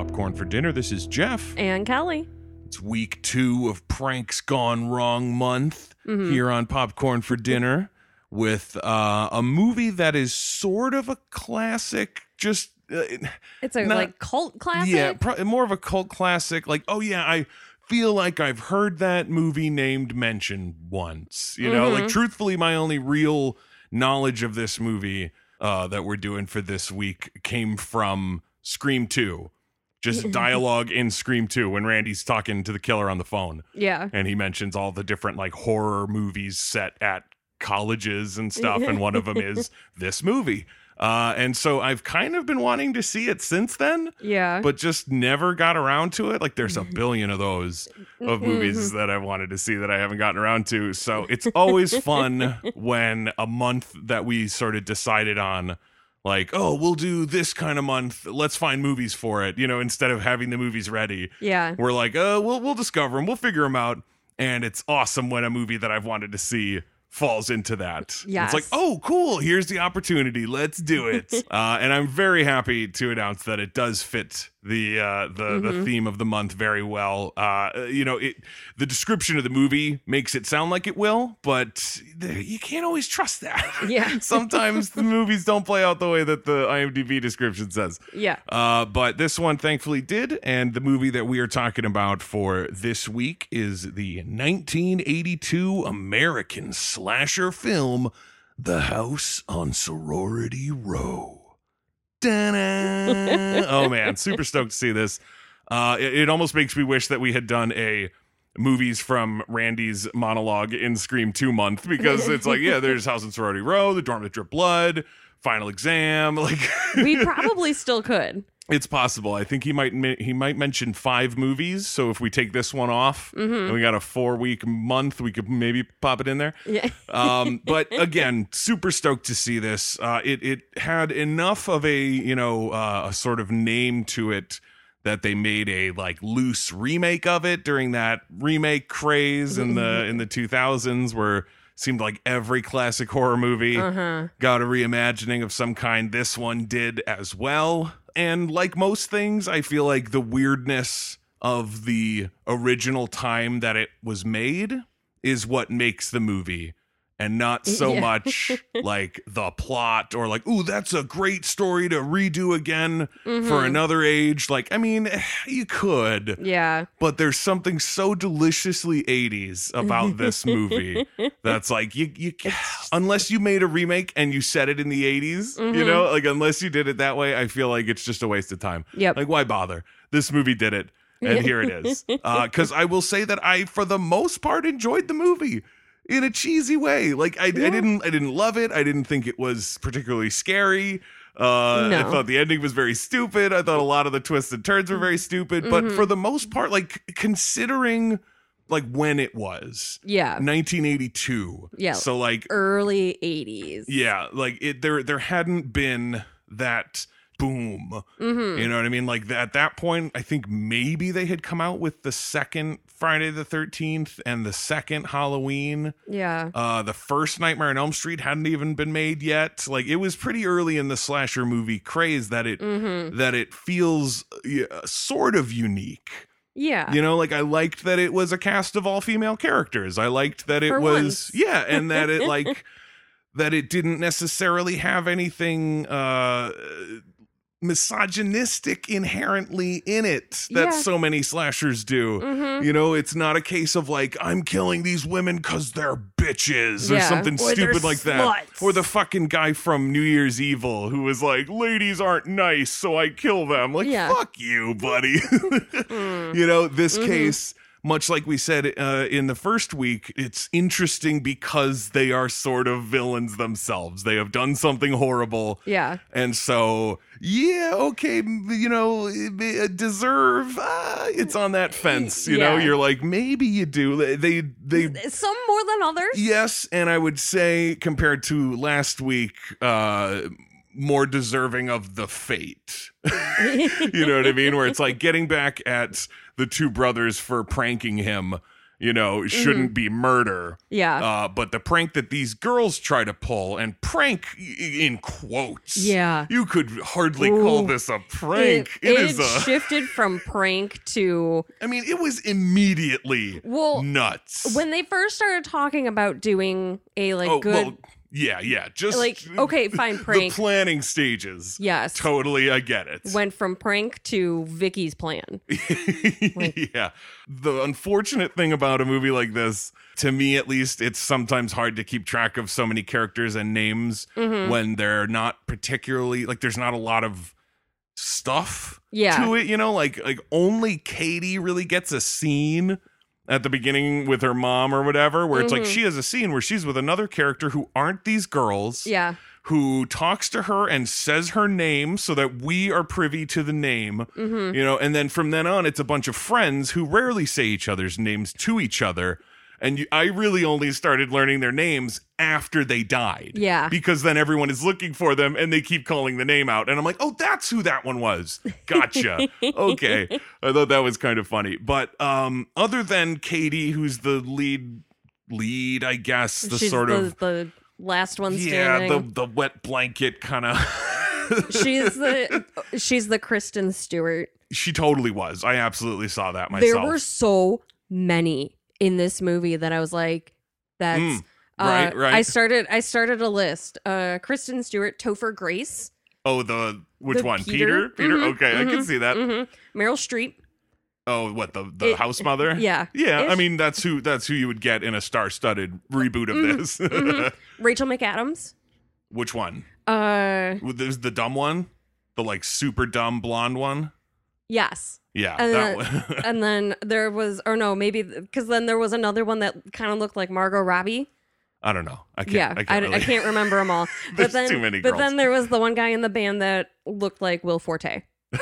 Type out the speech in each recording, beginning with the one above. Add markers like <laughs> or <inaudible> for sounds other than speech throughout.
Popcorn for Dinner. This is Jeff. And Kelly. It's week two of Pranks Gone Wrong month Mm-hmm. here on Popcorn for Dinner with uh, a movie that is sort of a classic, just. Uh, It's a Not- like cult classic. yeah, pro- more of a cult classic. Like, oh, yeah, I feel like I've heard that movie named mentioned once. You know, Mm-hmm. like, truthfully, my only real knowledge of this movie uh, that we're doing for this week came from Scream 2. Just <laughs> dialogue in Scream 2 when Randy's talking to the killer on the phone. Yeah. and he mentions all the different like horror movies set at colleges and stuff and one of them is <laughs> this movie. Uh, and so i've kind of been wanting to see it since then Yeah. but just never got around to it. Like there's a <laughs> billion of those of movies that i wanted to see that i haven't gotten around to. So it's always fun when a month that we sort of decided on like oh we'll do this kind of month let's find movies for it you know instead of having the movies ready yeah. we're like, uh, we'll we'll discover them, we'll figure them out, and it's awesome when a movie that I've wanted to see falls into that. Yes. It's like, oh, cool, here's the opportunity, let's do it. <laughs> uh, and I'm very happy to announce that it does fit the uh, the the theme of the month very well. Uh, you know, it the description of the movie makes it sound like it will, but you can't always trust that. <laughs> Yeah. <laughs> Sometimes the movies don't play out the way that the IMDb description says. Yeah. Uh, but this one thankfully did. And the movie that we are talking about for this week is the 1982 American slasher film, The House on Sorority Row. Oh, man. Super stoked to see this. Uh, it, it almost makes me wish that we had done a movies from Randy's monologue in Scream 2 month because it's like, yeah, there's House on Sorority Row, The Dorm That Drip Blood, Final Exam. Like, we probably still could. It's possible. I think he might he might mention five movies. So if we take this one off and we got a four week month, we could maybe pop it in there. Yeah. <laughs> Um, but <laughs> again, super stoked to see this. Uh, it it had enough of a you know uh, a sort of name to it that they made a like loose remake of it during that remake craze in the in the 2000s where seemed like every classic horror movie Uh-huh. got a reimagining of some kind. This one did as well. And like most things, I feel like the weirdness of the original time that it was made is what makes the movie. And not <laughs> so Yeah. much like the plot or like, ooh, that's a great story to redo again Mm-hmm. for another age. Like, I mean, you could Yeah. but there's something so deliciously 80s about this movie <laughs> that's like you you unless you made a remake and you set it in the 80s Mm-hmm. you know like unless you did it that way i feel like it's just a waste of time Yep. like why bother this movie did it and <laughs> here it is because i will say that i for the most part enjoyed the movie in a cheesy way like I, I didn't i didn't love it i didn't think it was particularly scary uh, I thought the ending was very stupid. I thought a lot of the twists and turns were very stupid. Mm-hmm. But for the most part, like considering like when it was Yeah. 1982. Yeah. So like Early 80s. yeah, like it there there hadn't been that boom. Mm-hmm. You know what I mean? Like at that point, I think maybe they had come out with the second Friday the 13th and the second Halloween. Yeah. Uh, the first Nightmare on Elm Street hadn't even been made yet. Like it was pretty early in the slasher movie craze that it Mm-hmm. that it feels sort of unique. Yeah. You know, like I liked that it was a cast of all female characters. I liked that it For was once. <laughs> yeah, and that it like <laughs> that it didn't necessarily have anything uh misogynistic inherently in it that Yeah. so many slashers do. Mhm. You know, it's not a case of like I'm killing these women cuz they're bitches or Yeah. something Or stupid like that. sluts. Or the fucking guy from New Year's Evil who was like ladies aren't nice so I kill them. Like Yeah. fuck you, buddy. <laughs> Mm. you know this Mhm. case much like we said uh, in the first week it's interesting because they are sort of villains themselves they have done something horrible Yeah. and so yeah okay you know uh, deserve uh, it's on that fence you know you're like maybe you do they they, they Some more than others. Yes, and I would say compared to last week, uh more deserving of the fate. <laughs> you know what I mean? Where it's like getting back at the two brothers for pranking him you know, shouldn't be murder. Yeah. Uh, but the prank that these girls try to pull, and prank in quotes. Yeah. You could hardly call this a prank. it, it is a. <laughs> shifted from prank to I mean, it was immediately well nuts. when they first started talking about doing a like oh, good well, yeah, yeah. Just like okay fine <laughs> prank The planning stages. yes Totally, I get it. went from prank to Vicky's plan <laughs> yeah. The unfortunate thing about a movie like this, to me at least, it's sometimes hard to keep track of so many characters and names Mm-hmm. when they're not particularly like there's not a lot of stuff Yeah. to it, you know, like like only Katie really gets a scene at the beginning with her mom or whatever where it's like Mhm. she has a scene where she's with another character who aren't these girls yeah who talks to her and says her name so that we are privy to the name mm-hmm. you know and then from then on it's a bunch of friends who rarely say each other's names to each other and you, i really only started learning their names after they died. Yeah. because then everyone is looking for them and they keep calling the name out. And i'm like oh that's who that one was. Gotcha. <laughs> Okay. I thought that was kind of funny. But um other than katie who's the lead lead i guess the she's sort the, of the last one yeah the the wet blanket kind of <laughs> she's the she's the Kristen Stewart. She totally was. I absolutely saw that myself. there were so many in this movie that I was like that's Mm, uh, right, right. I started I started a list uh Kristen Stewart Topher Grace Oh, the which The one? Peter? Peter? Peter? Mhm, Okay, I can mhm, see that. mhm. Meryl Streep Oh, what the the It- house mother? <laughs> yeah Yeah, I mean that's who that's who you would get in a star-studded reboot of Mhm, this. mhm. <laughs> Rachel McAdams Which one? uh There's the dumb one, the like super dumb blonde one. yes Yeah, And then- <laughs> and then there was or no maybe because then there was another one that kind of looked like Margot Robbie I don't know. I can't. yeah I I, can't. I really- can't remember them all <laughs> There's but then too many but girls. then there was the one guy in the band that looked like Will Forte <laughs>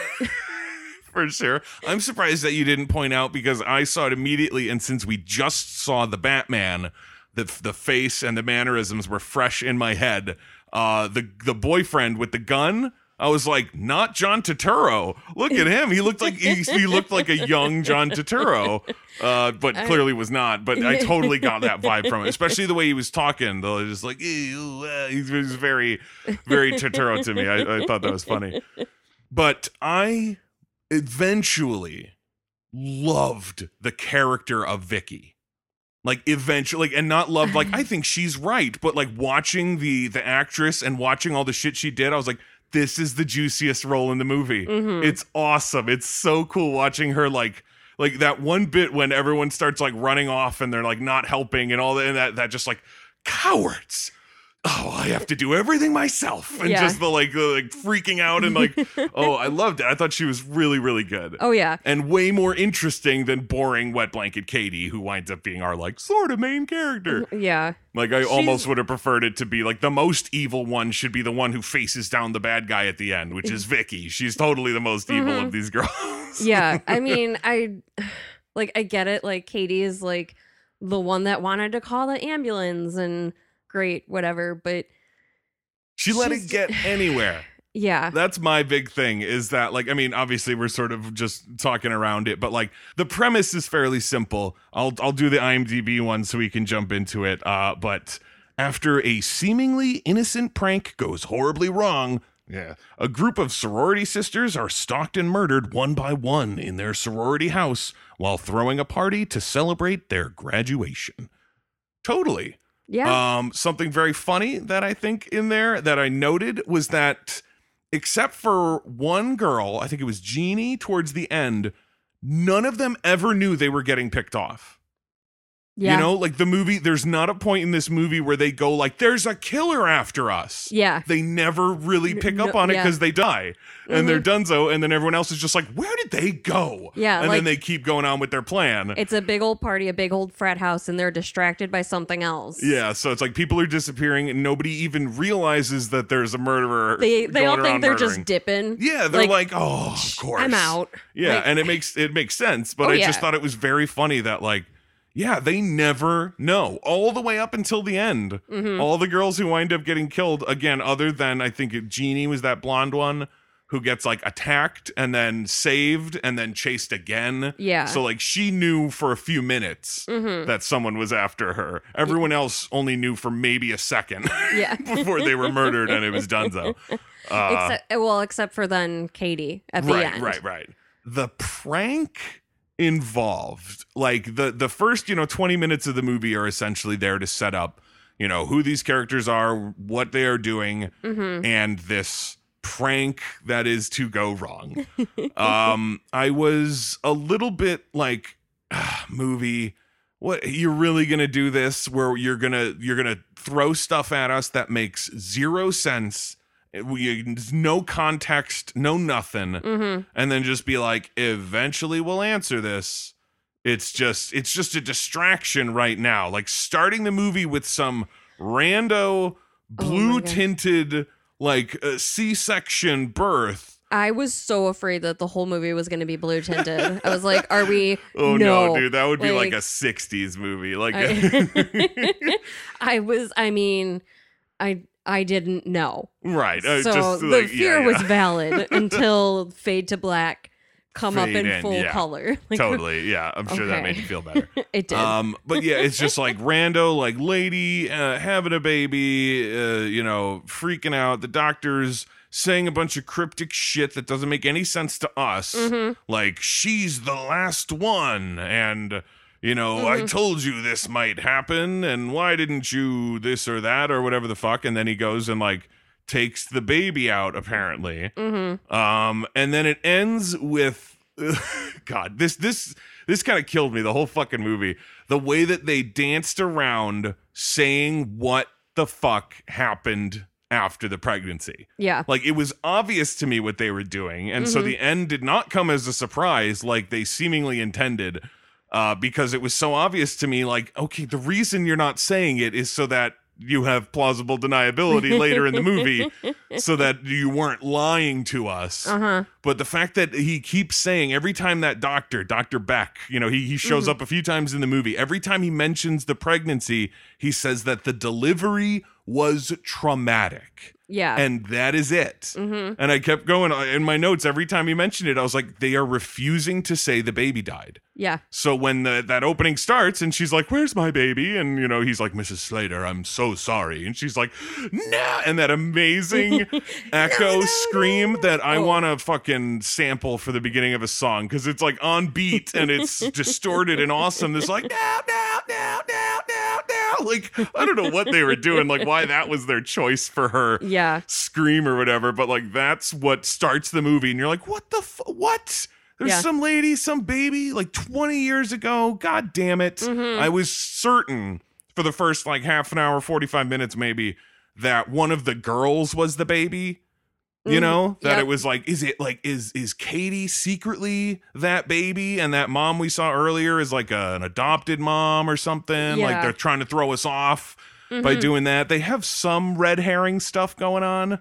for sure. I'm surprised that you didn't point out because I saw it immediately, and since we just saw the Batman, the the face and the mannerisms were fresh in my head. Uh, the the boyfriend with the gun. I was like, not John Turturro. Look at him. He looked like he, he looked like a young John Turturro, uh, but I- clearly was not. But I totally got that vibe from it, especially the way he was talking. Though, just like uh," he was very, very Turturro to me. I, I thought that was funny. But I eventually loved the character of Vicky. Like eventually, like, and not love. Like I think she's right, but like watching the the actress and watching all the shit she did, I was like, this is the juiciest role in the movie. Mhm. It's awesome. It's so cool watching her like like that one bit when everyone starts like running off and they're like not helping and all that and that that just like cowards. Oh, I have to do everything myself. And Yeah. just the like the, like freaking out and like <laughs> oh, I loved it. I thought she was really really good. oh yeah And way more interesting than boring wet blanket Katie, who winds up being our like sort of main character. <laughs> yeah Like I She's- almost would have preferred it to be like the most evil one should be the one who faces down the bad guy at the end, which is Vicky. She's totally the most evil Mhm. of these girls. yeah i <laughs> mean i <sighs> like i get it like katie is like the one that wanted to call the ambulance and great whatever but she let it get anywhere. <laughs> yeah That's my big thing is that like I mean obviously we're sort of just talking around it but like the premise is fairly simple. I'll I'll do the IMDb one so we can jump into it. Uh but after a seemingly innocent prank goes horribly wrong, yeah, a group of sorority sisters are stalked and murdered one by one in their sorority house while throwing a party to celebrate their graduation. Totally. Yeah Um, something very funny that I think in there that I noted was that except for one girl, I think it was Jeannie towards the end, none of them ever knew they were getting picked off. Yeah You know, like the movie, there's not a point in this movie where they go like, "There's a killer after us." yeah They never really pick No- up on it yeah. because they die and they're mm-hmm. donezo, and then everyone else is just like, "Where did they go?" Yeah, and like- then they keep going on with their plan. it's a big old party a big old frat house and they're distracted by something else Yeah, so it's like people are disappearing and nobody even realizes that there's a murderer. they they all think they're murdering. just dipping Yeah, they're like, like, oh, of course. i'm out Yeah, Like- and it makes it makes sense, but Oh, I yeah. just thought it was very funny that like, yeah, they never know all the way up until the end. Mhm. All the girls who wind up getting killed again, other than I think Jeannie was that blonde one. who gets like attacked and then saved and then chased again. Yeah. So like she knew for a few minutes Mhm. that someone was after her. Everyone else only knew for maybe a second <laughs> Yeah. <laughs> before they were murdered and it was Dunzo. Uh, except well, except for then Katie at the right, end. right, right. The prank involved, like the the first, you know, 20 minutes of the movie are essentially there to set up, you know, who these characters are, what they are doing, Mm-hmm. and this prank that is to go wrong. <laughs> um, I was a little bit like, ah, movie. What you're really gonna do this? Where you're gonna you're gonna throw stuff at us that makes zero sense. We, no context, no nothing, Mm-hmm. and then just be like, eventually we'll answer this. It's just it's just a distraction right now. Like starting the movie with some rando blue God. tinted like uh, C-section birth. I was so afraid that the whole movie was going to be blue tinted. I was like, "Are we?" <laughs> Oh no, No, dude, that would be like, like- a 60s movie. Like I, <laughs> I was. I mean, I I didn't know. right. uh, so just the like, fear yeah. was <laughs> valid until fade to black come up in in, full yeah. color. <laughs> Like, totally. Yeah, I'm sure that made you feel better. <laughs> it did. Um, but yeah, it's just like rando, like lady uh, having a baby, uh, you know, freaking out. The doctor's saying a bunch of cryptic shit that doesn't make any sense to us. Mhm. Like she's the last one, and you know, I Mhm. told you this might happen, and why didn't you this or that or whatever the fuck? And then he goes and like takes the baby out apparently. Mm-hmm. Um, and then it ends with <laughs> God, this this this kind of killed me the whole fucking movie. The way that they danced around saying what the fuck happened after the pregnancy. Yeah. Like it was obvious to me what they were doing, and so Mhm. the end did not come as a surprise like they seemingly intended. Uh, because it was so obvious to me, like, okay, the reason you're not saying it is so that you have plausible deniability later in the movie, <laughs> so that you weren't lying to us. Uh huh. But the fact that he keeps saying every time that doctor, Dr. Beck, you know, he, he shows Mhm. up a few times in the movie, every time he mentions the pregnancy, he says that the delivery was traumatic. Yeah. And that is it. mm-hmm. And I kept going uh, in my notes every time he mentioned it. I was like, they are refusing to say the baby died. Yeah. So when the, that opening starts and she's like, "Where's my baby?" and you know he's like, "Mrs. Slater, I'm so sorry," and she's like, "Nah," and that amazing <laughs> echo scream that I Oh. want to fucking sample for the beginning of a song because it's like on beat and it's <laughs> distorted and awesome. This like now, now, now, now, <laughs> Like I don't know what they were doing, like why that was their choice for her Yeah. scream or whatever, but like that's what starts the movie, and you're like, what the f- what? There's Yeah. some lady, some baby, like 20 years ago. God damn it! Mhm. I was certain for the first like half an hour, 45 minutes maybe, that one of the girls was the baby. You Mhm. know that Yep. it was like, is it like is is Katie secretly that baby, and that mom we saw earlier is like a, an adopted mom or something? Like they're trying to throw us off by Mhm. doing that. They have some red herring stuff going on.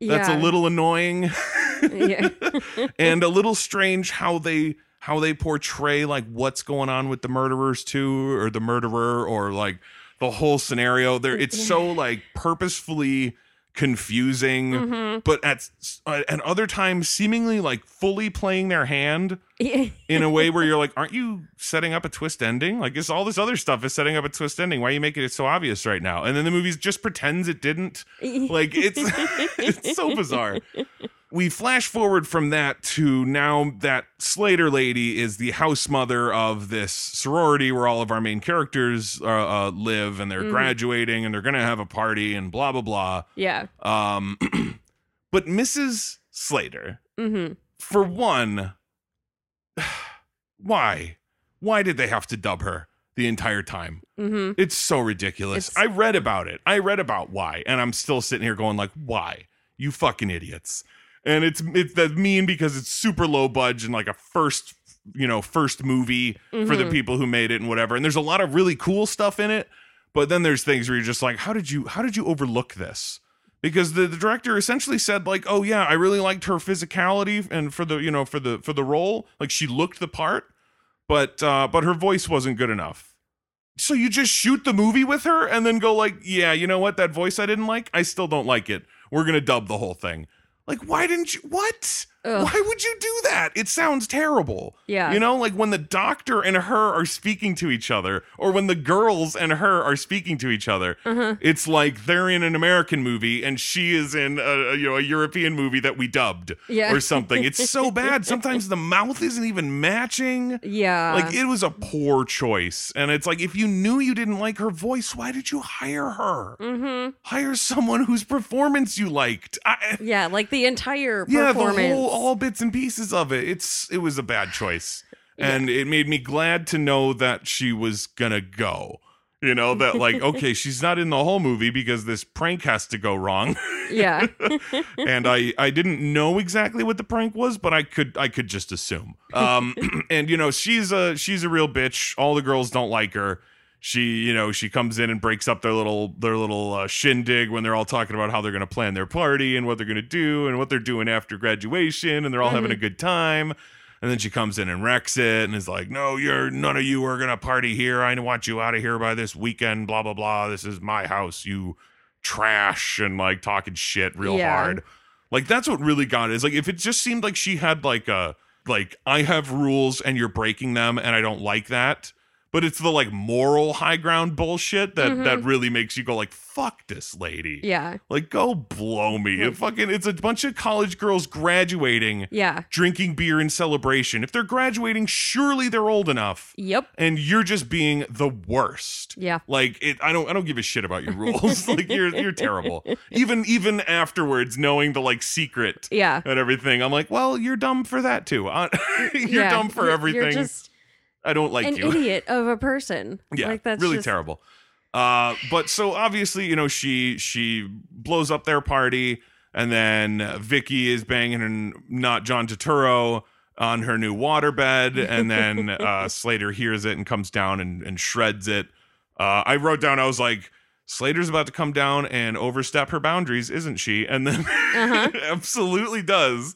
That's yeah. a little annoying <laughs> <laughs> and a little strange how they how they portray like what's going on with the murderers too or the murderer or like the whole scenario there it's so like purposefully confusing Mhm. but at uh, at other times seemingly like fully playing their hand <laughs> in a way where you're like aren't you setting up a twist ending? Like this all this other stuff is setting up a twist ending. Why are you making it so obvious right now? And then the movie just pretends it didn't. <laughs> Like it's <laughs> it's so bizarre we flash forward from that to now that slater lady is the house mother of this sorority where all of our main characters uh, uh, live and they're Mhm. graduating and they're gonna have a party and blah blah blah yeah. um <clears throat> but mrs slater Mm-hmm. for one <sighs> why why did they have to dub her the entire time Mm-hmm. it's so ridiculous. It's- I read about it. I read about why, and I'm still sitting here going like, "Why? You fucking idiots!" And it's it's that mean because it's super low budget and like a first, you know, first movie for the Mhm. people who made it and whatever. And there's a lot of really cool stuff in it, but then there's things where you're just like, "How did you? How did you overlook this?" Because the, the director essentially said like, "Oh yeah, I really liked her physicality and for the you know for the for the role, like she looked the part, but uh, but her voice wasn't good enough." So you just shoot the movie with her and then go like, yeah, you know what? That voice I didn't like, I still don't like it. We're gonna dub the whole thing. Like, why didn't you? What? Ugh. Why would you do that? It sounds terrible. Yeah. You know, like when the doctor and her are speaking to each other, or when the girls and her are speaking to each other, Uh-huh. it's like they're in an American movie and she is in a, a, you know a European movie that we dubbed Yeah. or something. It's so <laughs> bad. Sometimes the mouth isn't even matching. Yeah. Like it was a poor choice, and it's like if you knew you didn't like her voice, why did you hire her? mm-hmm. Hire someone whose performance you liked. I, Yeah, like the entire yeah, the performance. whole all bits and pieces of it. It's it was a bad choice, and it made me glad to know that she was gonna go. You know that like <laughs> okay, she's not in the whole movie because this prank has to go wrong, yeah. <laughs> and I I didn't know exactly what the prank was, but I could I could just assume. Um, <clears throat> and you know she's a she's a real bitch. All the girls don't like her. She, you know, she comes in and breaks up their little their little uh, shindig when they're all talking about how they're going to plan their party and what they're going to do and what they're doing after graduation, and they're all having a good time. And then she comes in and wrecks it and is like, "No, you're none of you are going to party here. I want you out of here by this weekend. Blah blah blah. This is my house. You trash and like talking shit real Yeah. hard. Like that's what really got it. Is like if it just seemed like she had like a like I have rules and you're breaking them and I don't like that. But it's the like moral high ground bullshit that mm-hmm. that really makes you go like fuck this lady. yeah. Like go blow me. It fucking it's a bunch of college girls graduating Yeah. drinking beer in celebration. If they're graduating, surely they're old enough. Yep. And you're just being the worst. Yeah. Like it I don't I don't give a shit about your rules. <laughs> like you're you're terrible. Even even afterwards knowing the like secret Yeah. and everything. I'm like, well, you're dumb for that too. <laughs> You're yeah. dumb for everything. You're just I don't like an you. idiot of a person. <laughs> yeah, Like that's really just, terrible. Uh, but so obviously, you know, she she blows up their party, and then uh, Vicky is banging and not John Turturro on her new waterbed, and then <laughs> uh, Slater hears it and comes down and, and shreds it. Uh, I wrote down, I was like. Slater's about to come down and overstep her boundaries, isn't she? And then Uh-huh. <laughs> absolutely does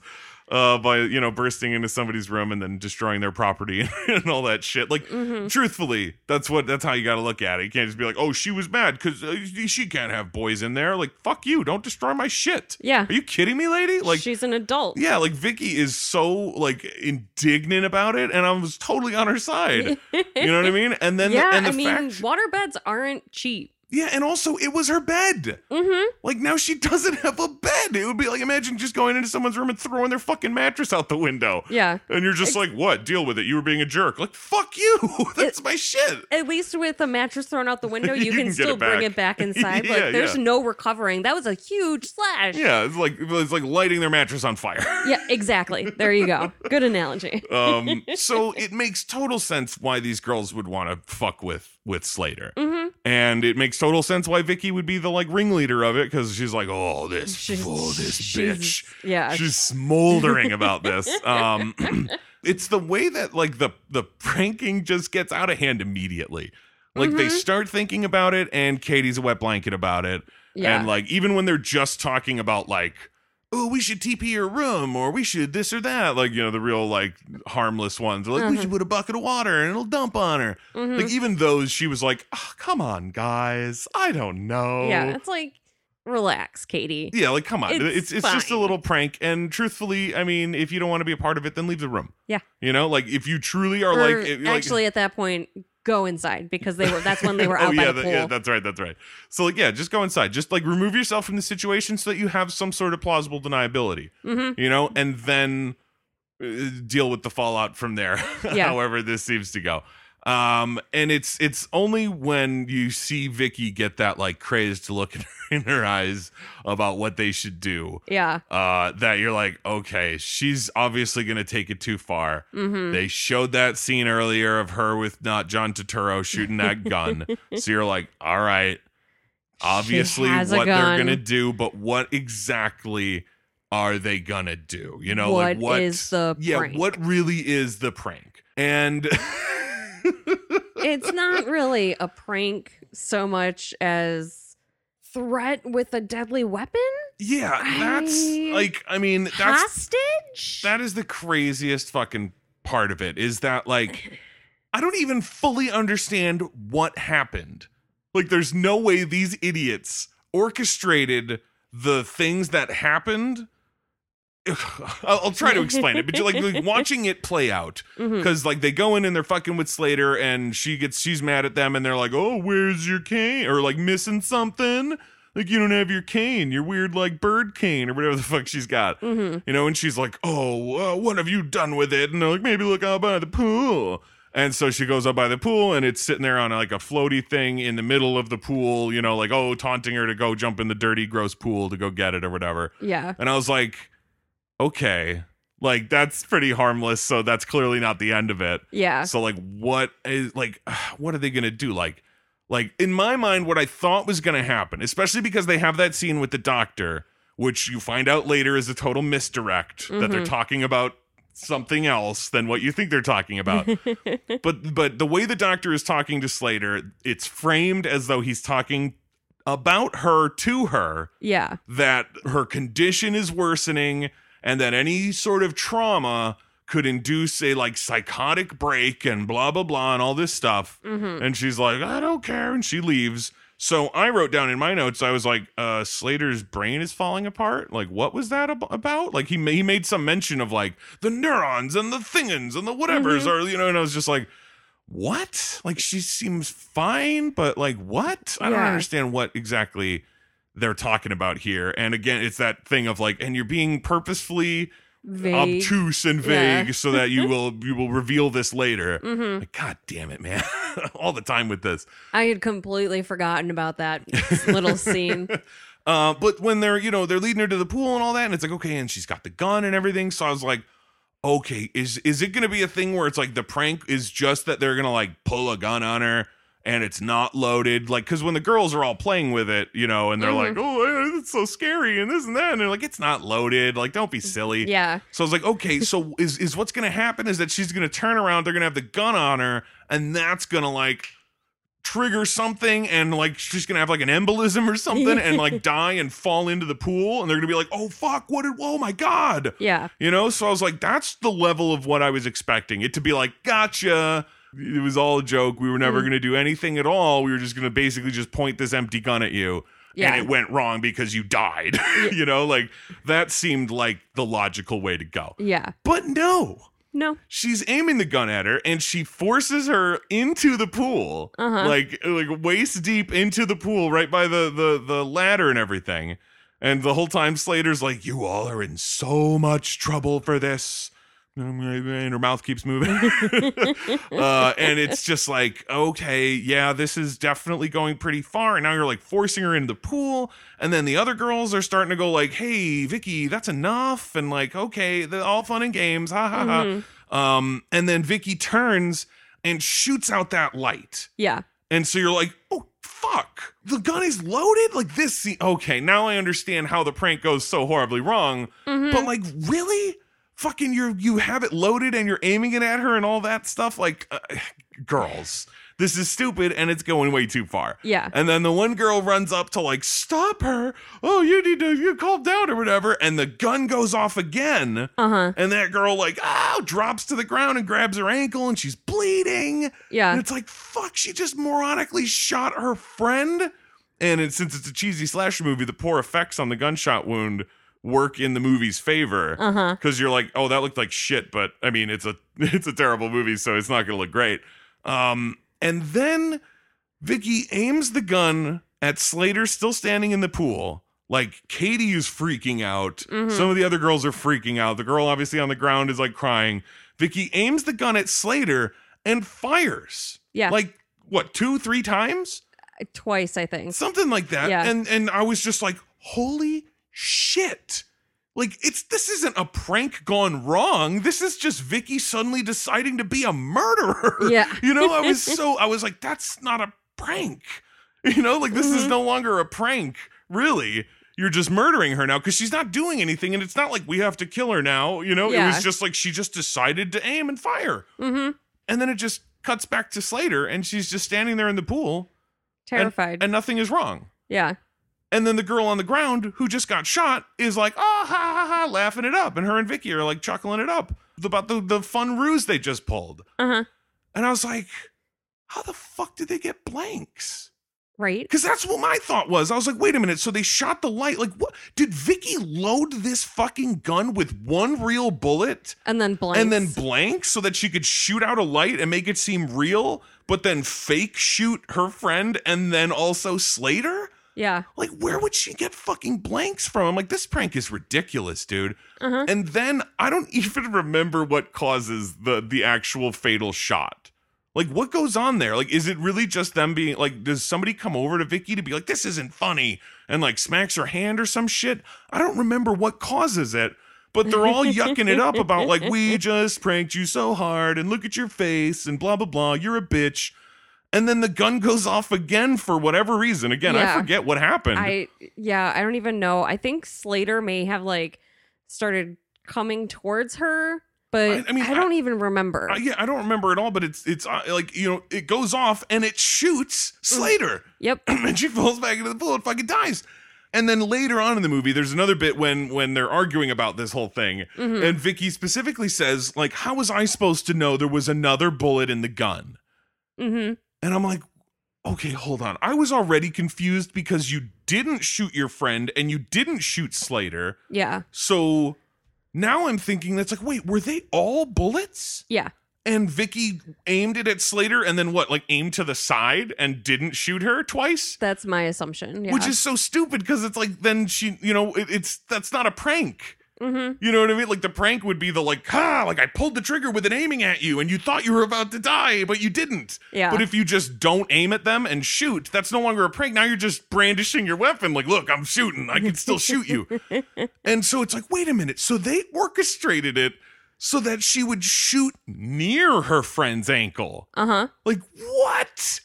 uh, by you know bursting into somebody's room and then destroying their property <laughs> and all that shit. Like, Mhm. truthfully, that's what that's how you got to look at it. You can't just be like, "Oh, she was mad because uh, she can't have boys in there." Like, fuck you! Don't destroy my shit. Yeah. Are you kidding me, lady? Like, she's an adult. yeah, like Vicky is so like indignant about it, and I was totally on her side. <laughs> you know what I mean? And then, yeah, the, and the I mean, fact, waterbeds aren't cheap. Yeah, and also it was her bed. Mm-hmm. Like now she <laughs> doesn't have a bed. It would be like imagine just going into someone's room and throwing their fucking mattress out the window. Yeah. And you're just like, what? Deal with it. You were being a jerk. Like, fuck you. <laughs> That's my shit. At least with a mattress thrown out the <laughs> window, you, You can, can still it bring it back inside. Yeah, like there's yeah. no recovering. That was a huge slash. Yeah, it's like it's like lighting their mattress on fire. Yeah, exactly. There you go. Good analogy. um, so it makes total sense why these girls would want to fuck with with Slater, Mm-hmm. and it makes total sense why Vicky would be the like ringleader of it because she's like, oh, this, She's- oh, this bitch. Yeah. she's smoldering about <laughs> this. Um, <clears throat> it's the way that like the the pranking just gets out of hand immediately. Like they Mhm. start thinking about it, and Katie's a wet blanket about it. Yeah. And like even when they're just talking about like, oh, we should TP your room or we should this or that, like you know the real like harmless ones. They're like we Mhm. should put a bucket of water and it'll dump on her. Mhm. Like even those, she was like, oh, come on, guys, I don't know. yeah. It's like, relax, Katie. Yeah, like come on. It's It's it's, just a little prank. And truthfully, I mean, if you don't want to be a part of it, then leave the room. Yeah. You know, like if you truly are Or like, it- like actually, at that point, go inside because they were. That's when they were <laughs> oh out by yeah, the that- pool. yeah, that's right, that's right. So like, yeah, just go inside. Just like remove yourself from the situation so that you have some sort of plausible deniability. mm-hmm. You know, and then uh, deal with the fallout from there. <laughs> Yeah. however this seems to go. Um, and it's it's only when you see Vicky get that like crazed look <laughs> in her, in her eyes about what they should do Yeah. uh, that you're like, okay, she's obviously going to take it too far. Mm-hmm. They showed that scene earlier of her with not John Turturro shooting that <laughs> gun. so you're like, all right, obviously what they're going to do, but what exactly are they going to do? You know, like What what is the Yeah, prank? what really is the prank? And <laughs> it's not really a prank so much as threat with a deadly weapon. yeah, that's I- like I mean, that's Hostage. that is the craziest fucking part of it is that like <sighs> I don't even fully understand what happened. Like there's no way these idiots orchestrated the things that happened <laughs> I'll, I'll try to explain it, but you're like, like watching it play out because like they go in and they're fucking with Slater, and she gets she's mad at them, and they're like, "Oh, where's your cane?" or like missing something. Like you don't have your cane, your weird like bird cane or whatever the fuck she's got, Mhm. you know. And she's like, "Oh, uh, what have you done with it?" And they're like, "Maybe look out by the pool." And so she goes up by the pool, and it's sitting there on like a floaty thing in the middle of the pool, you know, like oh, taunting her to go jump in the dirty, gross pool to go get it or whatever. Yeah. And I was like, okay, like that's pretty harmless. So that's clearly not the end of it. Yeah. So like, what is like, <sighs> what are they gonna do? Like, like in my mind, what I thought was gonna happen, especially because they have that scene with the doctor, which you find out later is a total misdirect that they're Mhm. talking about something else than what you think they're talking about. <laughs> but but the way the doctor is talking to Slater, it's framed as though he's talking about her to her yeah. that her condition is worsening and that any sort of trauma could induce a like psychotic break and blah blah blah and all this stuff. Hmm and she's like i don't care and she leaves. So i wrote down in my notes i was like uh slater's brain is falling apart? Like what was that ab- about? Like he, ma- he made some mention of like the neurons and the thingins and the whatevers Mhm. or you know and i was just like what? Like she seems fine but like what? I don't understand what exactly they're talking about here. And again it's that thing of like and you're being purposefully Vague. obtuse and Yeah. vague so that you <laughs> will you will reveal this later. Hmm like god damn it man. <laughs> All the time with this. I had completely forgotten about that little <laughs> scene. uh but when they're you know they're leading her to the pool and all that and it's like okay and she's got the gun and everything. So i was like okay is is it gonna be a thing where it's like the prank is just that they're gonna like pull a gun on her and it's not loaded like because when the girls are all playing with it you know and they're Mhm. like oh it's so scary and this and that and they're like it's not loaded like don't be silly Yeah. So I was like, okay, so <laughs> is is what's gonna happen is that she's gonna turn around, they're gonna have the gun on her, and that's gonna like trigger something and like she's gonna have like an embolism or something and like <laughs> die and fall into the pool and they're gonna be like, oh fuck, what did oh my god. Yeah. You know? So I was like, that's the level of what I was expecting. It to be like, gotcha. It was all a joke. We were never Mhm. gonna do anything at all. We were just gonna basically just point this empty gun at you Yeah. and it went wrong because you died. <laughs> you know, like that seemed like the logical way to go. Yeah. But no, No. she's aiming the gun at her and she forces her into the pool, Uh-huh. like like waist deep into the pool, right by the the the ladder and everything. And the whole time Slater's like, "You all are in so much trouble for this." And her mouth keeps moving. <laughs> uh, and it's just like, okay, yeah, this is definitely going pretty far. And now you're like forcing her into the pool. And then the other girls are starting to go like, hey, Vicky, that's enough. And like, okay, they're all fun and games. Ha ha ha. Mhm. Um, and then Vicky turns and shoots out that light. Yeah. And so you're like, oh, fuck. The gun is loaded? Like this. Se- okay, now I understand how the prank goes so horribly wrong. Mhm. But like, really? Fucking, you you have it loaded and you're aiming it at her and all that stuff. Like, uh, girls, this is stupid and it's going way too far. yeah. And then the one girl runs up to like stop her. Oh, you need to you calm down or whatever. And the gun goes off again. Uh huh. And that girl like oh drops to the ground and grabs her ankle and she's bleeding. Yeah. And it's like fuck, she just moronically shot her friend. And it, since it's a cheesy slasher movie, the poor effects on the gunshot wound work in the movie's favor Uh because you're like, oh, that looked like shit, but I mean, it's a <laughs> it's a terrible movie, so it's not going to look great. Um, and then Vicky aims the gun at Slater, still standing in the pool. Like Katie is freaking out. Mhm. Some of the other girls are freaking out. The girl, obviously on the ground, is like crying. Vicky aims the gun at Slater and fires. Yeah. Like what, two, three times? Twice, I think. something like that Yeah. and and i was just like holy shit like it's this isn't a prank gone wrong this is just vicky suddenly deciding to be a murderer <laughs> Yeah. you know i was <laughs> so i was like that's not a prank you know like this is Mhm. no longer a prank really you're just murdering her now because she's not doing anything and it's not like we have to kill her now you know it was just like she just decided to aim and fire Mm-hmm. and then it just cuts back to slater and she's just standing there in the pool Terrified. and nothing is wrong yeah. And then the girl on the ground who just got shot is like, oh, ha ha ha, laughing it up. And her and Vicky are like chuckling it up about the, the fun ruse they just pulled. Uh huh. And I was like, how the fuck did they get blanks? Right? Because that's what my thought was. I was like, wait a minute. So they shot the light. Like, what? Did Vicky load this fucking gun with one real bullet And then blanks. and then blank so that she could shoot out a light and make it seem real, but then fake shoot her friend and then also Slater? Yeah. Like, where would she get fucking blanks from? I'm like, this prank is ridiculous, dude. Uh-huh. And then I don't <laughs> even remember what causes the the actual fatal shot. Like, what goes on there? Like, is it really just them being like, does somebody come over to Vicky to be like, this isn't funny, and like smacks her hand or some shit? I don't remember what causes it, but they're all yucking it up about like, we <laughs> just pranked you so hard, and look at your face, and blah blah blah, you're a bitch. And then the gun goes off again for whatever reason. Again, I forget what happened. I yeah, I don't even know. I think Slater may have like started coming towards her, but I- I, I mean, I- don't even remember. Uh, yeah, I don't remember at all, but it's it's uh, like you know it goes off and it shoots Slater, yep. <clears throat> and she falls back into the pool and fucking dies. And then later on in the movie, there's another bit when when they're arguing about this whole thing, Mhm. and Vicky specifically says like, "How was I supposed to know there was another bullet in the gun?" Mm-hmm. And I'm like, "Okay, hold on. I was already confused because you didn't shoot your friend and you didn't shoot Slater, Yeah. so." Now I'm thinking that's like, wait, were they all bullets? Yeah. and Vicky aimed it at Slater and then what, like aimed to the side and didn't shoot her twice? That's my assumption. Yeah. Which is so stupid because it's like then she, you know, it, it's that's not a prank. Mm-hmm. You know what I mean? Like the prank would be the like, ah, like I pulled the trigger with it aiming at you and you thought you were about to die, but you didn't. Yeah. But if you just don't aim at them and shoot, that's no longer a prank. Now you're just brandishing your weapon. Like, look, I'm shooting. I can still shoot you. <laughs> And so it's like, wait a minute. So they orchestrated it so that she would shoot near her friend's ankle. Uh-huh. Like, what?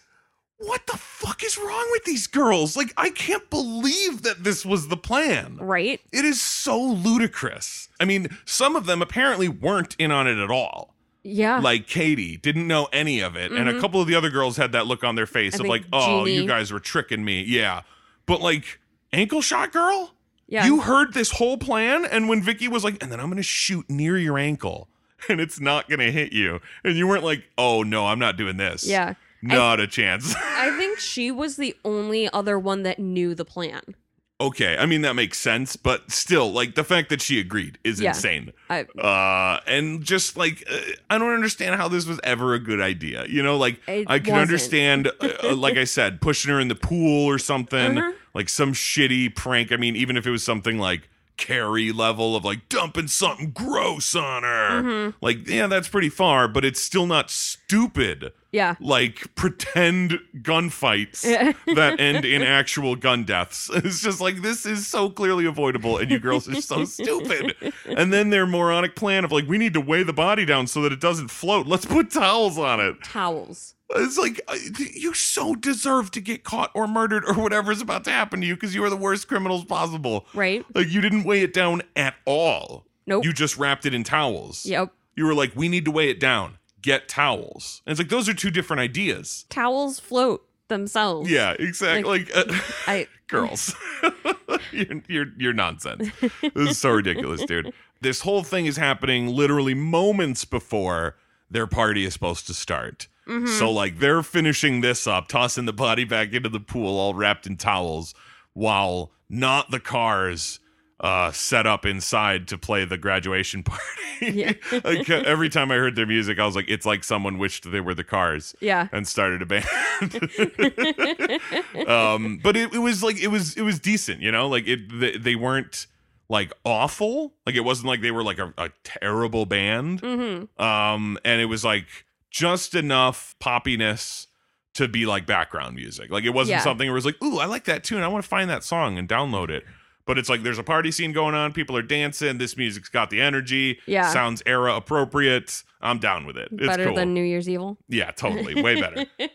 What the fuck is wrong with these girls? Like, I can't believe that this was the plan. Right? It is so ludicrous. I mean, some of them apparently weren't in on it at all. Yeah. Like Katie didn't know any of it. And a Mhm. couple of the other girls had that look on their face I of like, oh, you guys were tricking me. Yeah. But like, ankle shot girl? yeah. You heard this whole plan, and when Vicky was like, and then I'm gonna shoot near your ankle, and it's not gonna hit you, and you weren't like, oh no, I'm not doing this. yeah. Not a chance. <laughs> I think she was the only other one that knew the plan. okay, I mean that makes sense, but still, like the fact that she agreed is Yeah. insane. I Uh, and just like uh, I don't understand how this was ever a good idea. You know, like I can wasn't. understand, uh, uh, like I said, pushing her in the pool or something, Mhm. like some shitty prank. I mean, even if it was something like Carrie level of like dumping something gross on her, Mhm. like yeah, that's pretty far, but it's still not stupid. yeah. Like pretend gunfights <laughs> that end in actual gun deaths. <laughs> It's just like this is so clearly avoidable, and you girls are so <laughs> stupid. And then their moronic plan of like we need to weigh the body down so that it doesn't float. Let's put towels on it. Towels. It's like uh, you so deserve to get caught or murdered or whatever's about to happen to you because you are the worst criminals possible. Right? Like you didn't weigh it down at all. Nope. You just wrapped it in towels. Yep. You were like, we need to weigh it down. Get towels. And it's like those are two different ideas. Towels float themselves. Yeah, exactly. Like, uh, I <laughs> girls, <laughs> you're, you're you're nonsense. This is so ridiculous, dude. This whole thing is happening literally moments before their party is supposed to start. Mhm. So like they're finishing this up, tossing the body back into the pool, all wrapped in towels, while not the cars uh, set up inside to play the graduation <laughs> party. Yeah. <laughs> like every time I heard their music, I was like, it's like someone wished they were the cars yeah. and started a band. <laughs> um, but it, it was like it was it was decent, you know. Like it, they, they weren't like awful. Like it wasn't like they were like a, a terrible band. Mm-hmm. Um, and it was like just enough poppiness to be like background music. Like it wasn't Yeah. something where it was like, ooh, I like that tune. I want to find that song and download it. But it's like there's a party scene going on. People are dancing. This music's got the energy. Yeah. Sounds era appropriate. I'm down with it. It's Better cool. than New Year's Evil. yeah, totally. Way better. <laughs>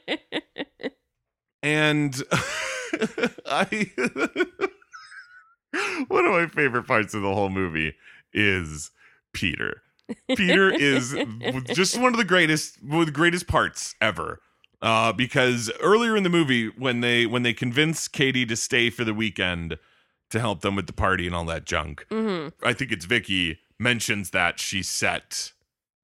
and <laughs> I <laughs> one of my favorite parts of the whole movie is Peter. Peter <laughs> is just one of the greatest one of the greatest parts ever. Uh, because earlier in the movie, when they when they convince Katie to stay for the weekend to help them with the party and all that junk, hmm I think it's Vicky mentions that she set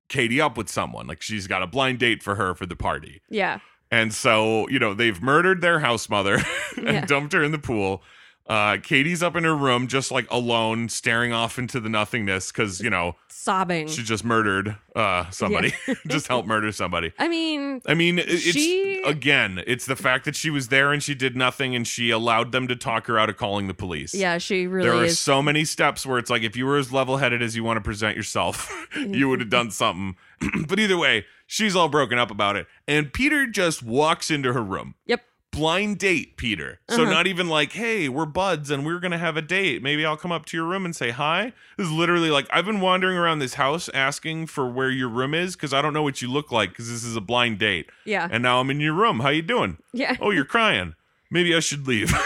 Katie up with someone. Like she's got a blind date for her for the party. Yeah. And so, you know, they've murdered their house mother <laughs> and Yeah. dumped her in the pool. Uh, Katie's up in her room, just like alone, staring off into the nothingness because, you know, Sobbing. she just murdered uh, somebody, <laughs> just helped murder somebody. I mean, I mean, it's She- again, it's the fact that she was there and she did nothing and she allowed them to talk her out of calling the police. yeah, she really there are so many steps where it's like if you were as level-headed as you want to present yourself, <laughs> you would have done something. <clears throat> but either way, she's all broken up about it. And Peter just walks into her room. Yep. Blind date, Peter. So Uh-huh. not even like, hey, we're buds and we're gonna have a date. Maybe I'll come up to your room and say hi. This is literally like I've been wandering around this house asking for where your room is because I don't know what you look like because this is a blind date. Yeah. And now I'm in your room. How you doing? yeah. Oh, you're crying. Maybe I should leave. <laughs>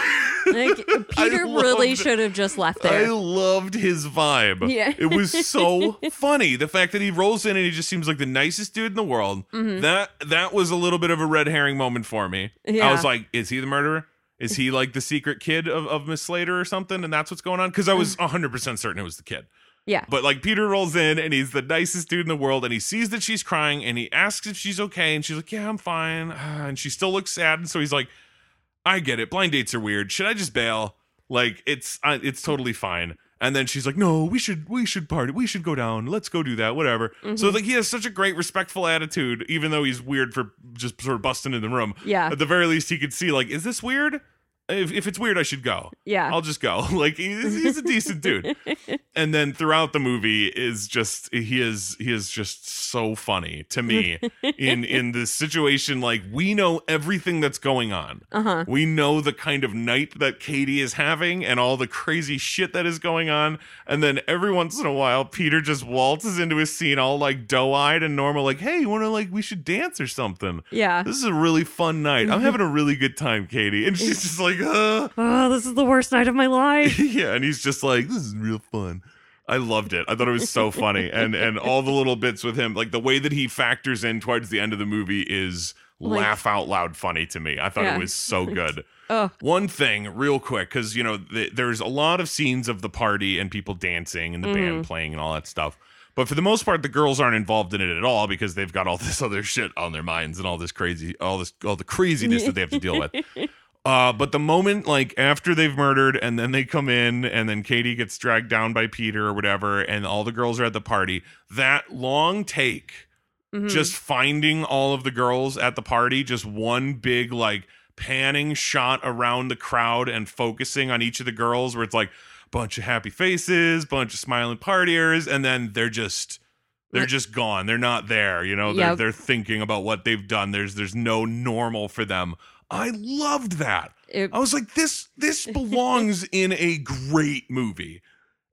Like, <laughs> Peter really should have just left there. I loved his vibe. Yeah. it was so <laughs> funny. The fact that he rolls in and he just seems like the nicest dude in the world. Mhm. That that was a little bit of a red herring moment for me. I was like, is he the murderer? Is he like the secret kid of, of Miss Slater or something? And that's what's going on? Because I was 100% certain it was the kid. Yeah. But like Peter rolls in and he's the nicest dude in the world and he sees that she's crying and he asks if she's okay and she's like, "Yeah, I'm fine." <sighs> And she still looks sad and so he's like, "I get it. Blind dates are weird. Should I just bail?" Like it's uh, it's totally fine. And then she's like, "No, we should we should party. We should go down. Let's go do that. Whatever." So Mhm. like he has such a great respectful attitude even though he's weird for just sort of busting in the room. Yeah. At the very least he could see like, "Is this weird?" If, if it's weird, I should go. Yeah. I'll just go. <laughs> Like he's, he's a decent dude. <laughs> And then throughout the movie is just he is he is just so funny to me <laughs> in in this situation. Like we know everything that's going on. Uh huh. We know the kind of night that Katie is having and all the crazy shit that is going on. And then every once in a while, Peter just waltzes into his scene all like doe eyed and normal, like, hey, you wanna like we should dance or something. Yeah. This is a really fun night. I'm having a really good time, Katie. And she's just like, uh Oh, this is the worst night of my life. <laughs> yeah, and he's just like, this is real fun. I loved it. I thought it was so funny, and and all the little bits with him, like the way that he factors in towards the end of the movie, is Like- laugh out loud funny to me. I thought Yeah. it was so good. <laughs> Oh, One thing, real quick, because you know th- there's a lot of scenes of the party and people dancing and the band playing and all that stuff. But for the most part, the girls aren't involved in it at all because they've got all <laughs> this other shit on their minds and all this crazy, all this, all the craziness that they have to deal with. Uh, but the moment, like after they've murdered, and then they come in, and then Katie gets dragged down by Peter or whatever, and all the girls are at the party. That long take, mhm. just finding all of the girls at the party, just one big like panning shot around the crowd and focusing on each of the girls, where it's like bunch of happy faces, bunch of smiling partiers, and then they're just. They're just gone. They're not there. You know, they're Yep. they're thinking about what they've done. There's there's no normal for them. I loved that. It- I was like, this this <laughs> belongs in a great movie.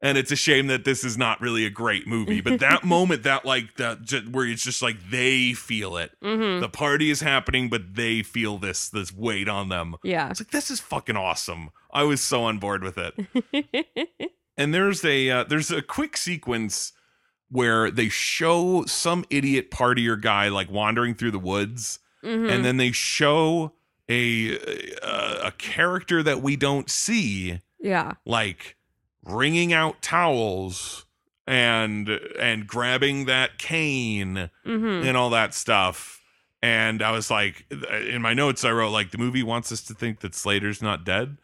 And it's a shame that this is not really a great movie. But that <laughs> moment, that like that where it's just like they feel it. mhm. The party is happening, but they feel this this weight on them. yeah. It's like this is fucking awesome. I was so on board with it. <laughs> And there's a uh, there's a quick sequence where they show some idiot partier guy like wandering through the woods Mhm. and then they show a, a a character that we don't see yeah. like wringing out towels and and grabbing that cane hmm and all that stuff. And i was like in my notes i wrote like the movie wants us to think that slater's not dead.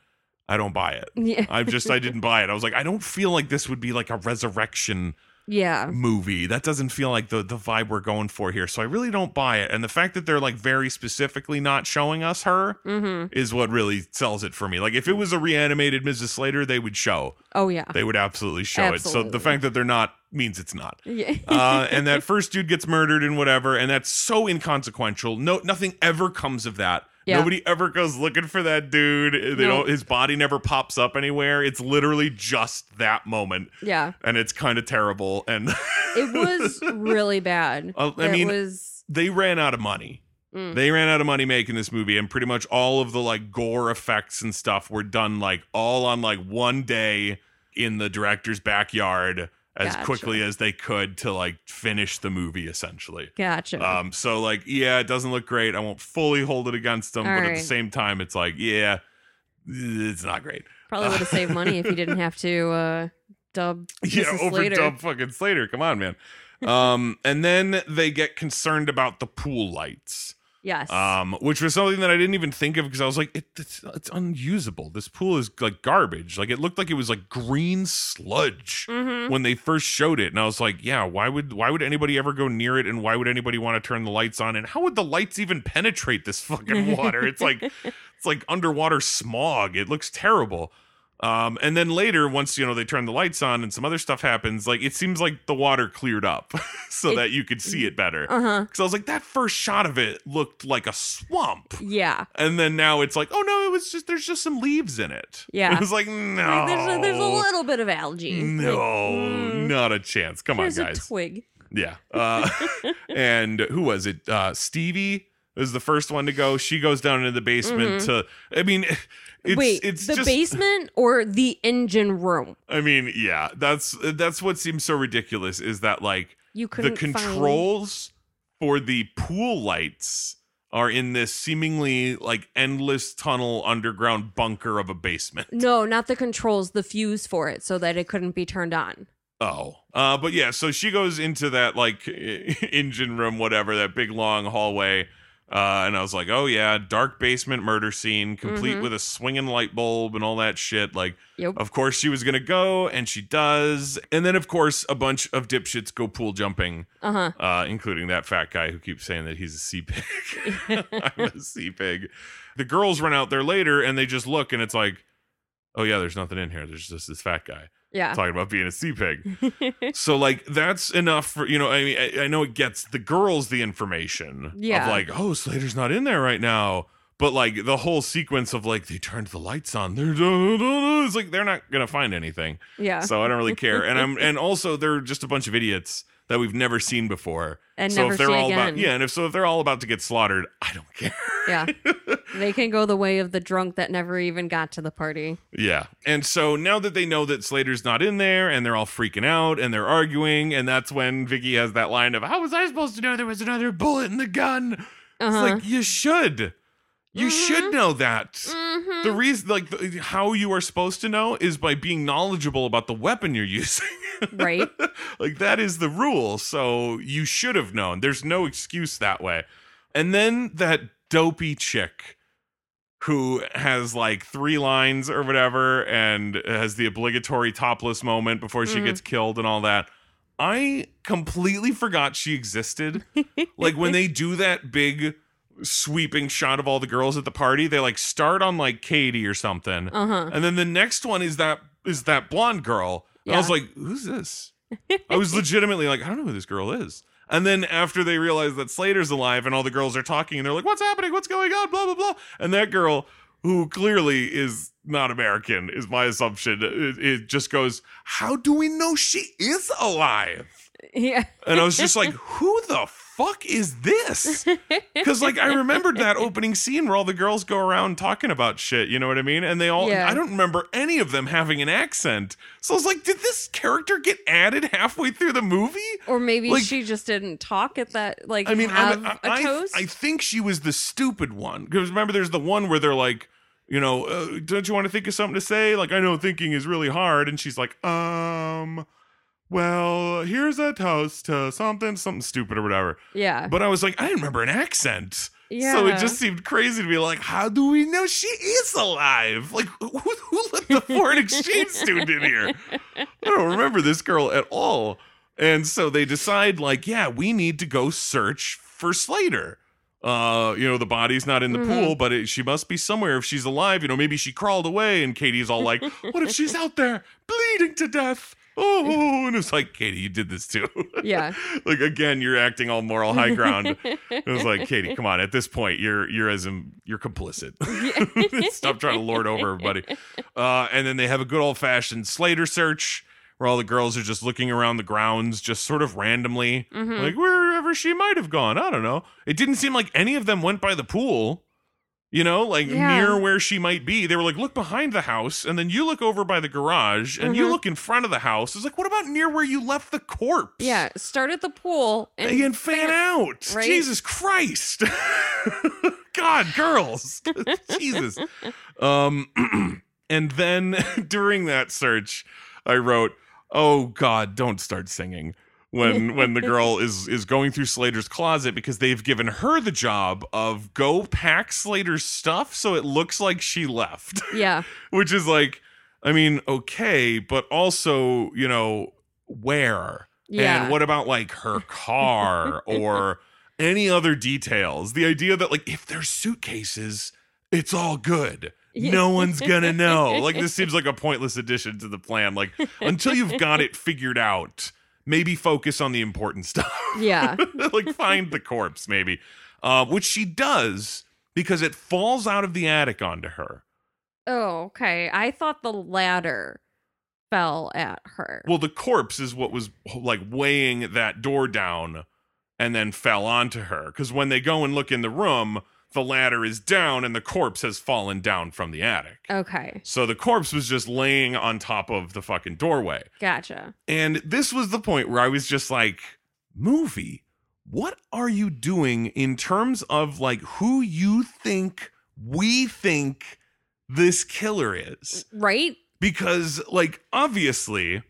I don't buy it. Yeah. i just i <laughs> didn't buy it. I was like i don't feel like this would be like a resurrection Yeah. movie. That doesn't feel like the the vibe we're going for here. So I really don't buy it. And the fact that they're like very specifically not showing us her hmm is what really sells it for me. Like if it was a reanimated Mrs. Slater, they would show. Oh yeah. They would absolutely show it. So the fact that they're not means it's not. Yeah. Uh, and that first dude gets murdered and whatever, and that's so inconsequential. No, nothing ever comes of that. Yeah. Nobody ever goes looking for that dude. They No. don't. His body never pops up anywhere. It's literally just that moment, yeah. and it's kind of terrible. And <laughs> It was really bad. I it mean, was. they ran out of money. Mm. They ran out of money making this movie, and pretty much all of the like gore effects and stuff were done like all on like one day in the director's backyard as Gotcha. quickly as they could to like finish the movie essentially. Gotcha. Um, so like, yeah, it doesn't look great. I won't fully hold it against them, All but at the same time, it's like, yeah, it's not great. Probably would have saved <laughs> money if you didn't have to uh, dub yeah, Mrs. Slater. overdub fucking Slater. Come on, man. um, and then they get concerned about the pool lights. Yes. um, which was something that I didn't even think of because I was like, it, it's, it's unusable. This pool is like garbage. Like it looked like it was like green sludge mm-hmm. when they first showed it, and I was like, yeah, why would why would anybody ever go near it, and why would anybody want to turn the lights on, and how would the lights even penetrate this fucking water? it's like <laughs> it's like underwater smog. It looks terrible. Um, and then later, once you know they turn the lights on and some other stuff happens, like it seems like the water cleared up <laughs> so It- that you could see it better. Because I was like, that first shot of it looked like a swamp. Yeah. And then now it's like, oh no, it was just there's just some leaves in it. Yeah. <laughs> It was like, no. Like, there's, a, there's a little bit of algae. No, Like, mm, not a chance. Come on, guys. twig. yeah. Uh, <laughs> and who was it? Uh, Stevie was the first one to go. She goes down into the basement to. I mean, it's. Wait, it's the just, basement or the engine room? I mean, yeah. That's that's what seems so ridiculous is that like You the couldn't find- controls for the pool lights are in this seemingly like endless tunnel underground bunker of a basement. No, not the controls, the fuse for it, so that it couldn't be turned on. Oh, uh, but yeah, so she goes into that like <laughs> engine room, whatever, that big long hallway. Uh, and I was like, oh yeah, dark basement murder scene, complete Mhm. with a swinging light bulb and all that shit. Like, Yep. of course she was gonna go, and she does. And then, of course, a bunch of dipshits go pool jumping, Uh huh. uh, including that fat guy who keeps saying that he's a sea pig. <laughs> I'm a sea pig. The girls run out there later, and they just look, and it's like, oh yeah, there's nothing in here. There's just this fat guy Yeah. talking about being a sea pig. <laughs> So like that's enough for you know. I mean, I, I know it gets the girls the information Yeah. of like, oh, Slater's not in there right now. But like the whole sequence of like they turned the lights on, they're it's like they're not gonna find anything. yeah. So I don't really care. And I'm <laughs> and also they're just a bunch of idiots that we've never seen before. and so never if they're see all again. about yeah, and if so if they're all about to get slaughtered, I don't care. Yeah. <laughs> They can go the way of the drunk that never even got to the party. Yeah. And so now that they know that Slater's not in there and they're all freaking out and they're arguing, and that's when Vicky has that line of, How was I supposed to know there was another bullet in the gun? Uh It's like, you should. You should know that. mm-hmm. The reason, like, the, how you are supposed to know is by being knowledgeable about the weapon you're <laughs> using. right. <laughs> like, that is the rule. So you should have known. There's no excuse that way. And then that dopey chick who has like three lines or whatever and has the obligatory topless moment before she Mhm. gets killed and all that. I completely forgot she existed. <laughs> like when they do that big sweeping shot of all the girls at the party, they like start on like Katie or something. Uh huh. And then the next one is that is that blonde girl. And I was like, who's this? I was legitimately like, I don't know who this girl is. And then after they realize that Slater's alive and all the girls are talking and they're like, what's happening? What's going on? Blah, blah, blah. And that girl, who clearly is not American, is my assumption, it, it just goes, how do we know she is alive? Yeah. And I was just like, who the fuck is this? <laughs> Because like I remembered that opening scene where all the girls go around talking about shit, you know what I mean? And they all Yeah. I don't remember any of them having an accent. So I was like, did this character get added halfway through the movie? Or maybe Like- she just didn't talk at that. Like, I mean, have I, a I, toast. I think she was the stupid one. Because remember, there's the one where they're like, you know, uh, don't you want to think of something to say? Like, I know thinking is really hard. And she's like, um, well, here's a toast to something, something stupid or whatever. yeah. But I was like, I didn't remember an accent. yeah. So it just seemed crazy to be like, how do we know she is alive? Like, who, who let the <laughs> foreign exchange student in here? I don't remember this girl at all. And so they decide, like, yeah, we need to go search for Slater. Uh, you know, the body's not in the Mhm. pool, but it, she must be somewhere if she's alive. You know, maybe she crawled away, and Katie's all like, what if she's <laughs> out there bleeding to death? Oh, and it's like, Katie, you did this too. <laughs> Yeah. like again, you're acting all moral high ground. <laughs> It was like, Katie, come on. At this point, you're you're as you're complicit. <laughs> Stop trying to lord over everybody. Uh, and then they have a good old fashioned Slater search where all the girls are just looking around the grounds, just sort of randomly, Mhm. like wherever she might have gone. I don't know. It didn't seem like any of them went by the pool. You know, like Yeah. near where she might be. They were like, look behind the house, and then you look over by the garage, and you Mhm. look in front of the house. It's like, what about near where you left the corpse? Yeah. Start at the pool and, and fan out. right? Jesus Christ. <laughs> God, girls. <laughs> Jesus. Um <clears throat> and then <laughs> during that search, I wrote, "Oh God, don't start singing." When <laughs> when the girl is is going through Slater's closet because they've given her the job of go pack Slater's stuff so it looks like she left. <laughs> Yeah. Which is like I mean, okay, but also, you know, where? Yeah. And what about like her car <laughs> or any other details? The idea that like if there's suitcases, it's all good. No one's gonna know. Like this seems like a pointless addition to the plan. Like until you've got it figured out, maybe focus on the important <laughs> stuff. Yeah. <laughs> like find the corpse, maybe. Uh, which she does because it falls out of the attic onto her. Oh, okay. I thought the ladder fell at her. Well, the corpse is what was like weighing that door down and then fell onto her. Because when they go and look in the room, the ladder is down and the corpse has fallen down from the attic. okay. So the corpse was just laying on top of the fucking doorway. Gotcha. And this was the point where I was just like, movie, what are you doing in terms of like who you think we think this killer is? Right? because like obviously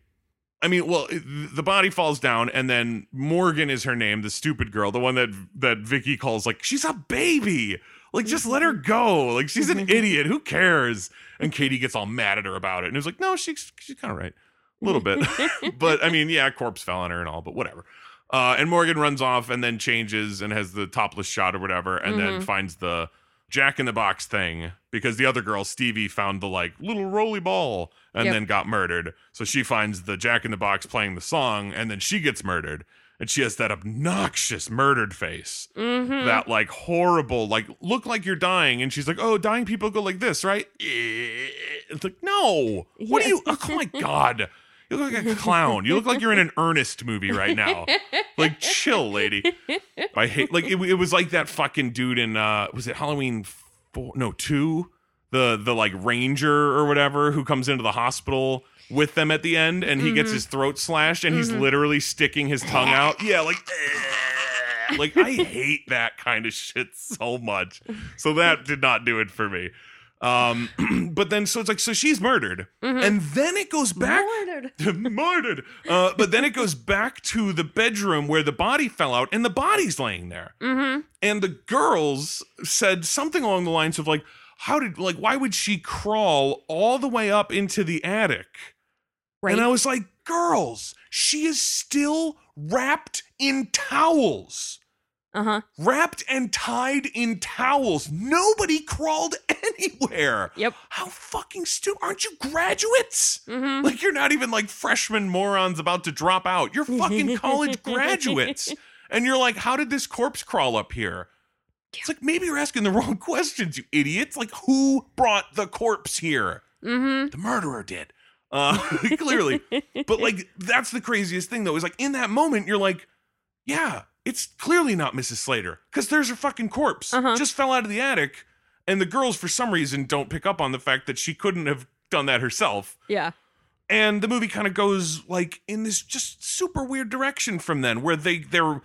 i mean well the body falls down and then morgan is her name the stupid girl the one that that vicky calls like she's a baby! Like just let her go. Like she's an idiot. Who cares? And katie gets all mad at her about it and it's like no she's she's kind of right. A little bit. <laughs> <laughs> But i mean yeah corpse fell on her and all but whatever. Uh, and morgan runs off and then changes and has the topless shot or whatever and then Mhm. finds the jack in the box thing because the other girl stevie found the like little roly ball and Yep. then got murdered. So she finds the jack in the box playing the song and then she gets murdered. And she has that obnoxious murdered face Mm-hmm. that like horrible like look like you're dying. And she's like oh dying people go like this right? <laughs> It's like no. What are you oh my god <laughs> you look like a clown. You look like you're in an <laughs> Ernest movie right now. Like chill lady. I hate like it, it was like that fucking dude in uh was it halloween four no two? The the like ranger or whatever who comes into the hospital with them at the end and he gets Mhm. his throat slashed and he's Mhm. literally sticking his tongue out. <laughs> Yeah like like i hate that kind of shit so much. So that did not do it for me um <clears throat> but then so it's like so she's murdered Mhm. and then it goes back Murdered. <laughs> murdered. Uh, but then it goes back to the bedroom where the body fell out, and the body's laying there. Mm-hmm. And the girls said something along the lines of like, "How did like why would she crawl all the way up into the attic?" Right. And I was like, "Girls, she is still wrapped in towels." uh-huh. Wrapped and tied in towels. Nobody crawled <laughs> anywhere. Yep. How fucking stupid. Aren't you graduates? Mm-hmm. Like you're not even like freshman morons about to drop out. You're fucking <laughs> college graduates. And you're like, how did this corpse crawl up here? It's like maybe you're asking the <laughs> wrong questions, you idiots. Like who brought the corpse here? Mm-hmm. The murderer did. Uh <laughs> clearly. But like that's the craziest thing though, is like in that moment, you're like, yeah, it's clearly not Mrs. Slater. Because there's her fucking corpse. Uh-huh. Just fell out of the attic. And the girls, for some reason, don't pick up on the fact that she couldn't have done that herself Yeah. and the movie kind of goes like in this just super weird direction from then where they they're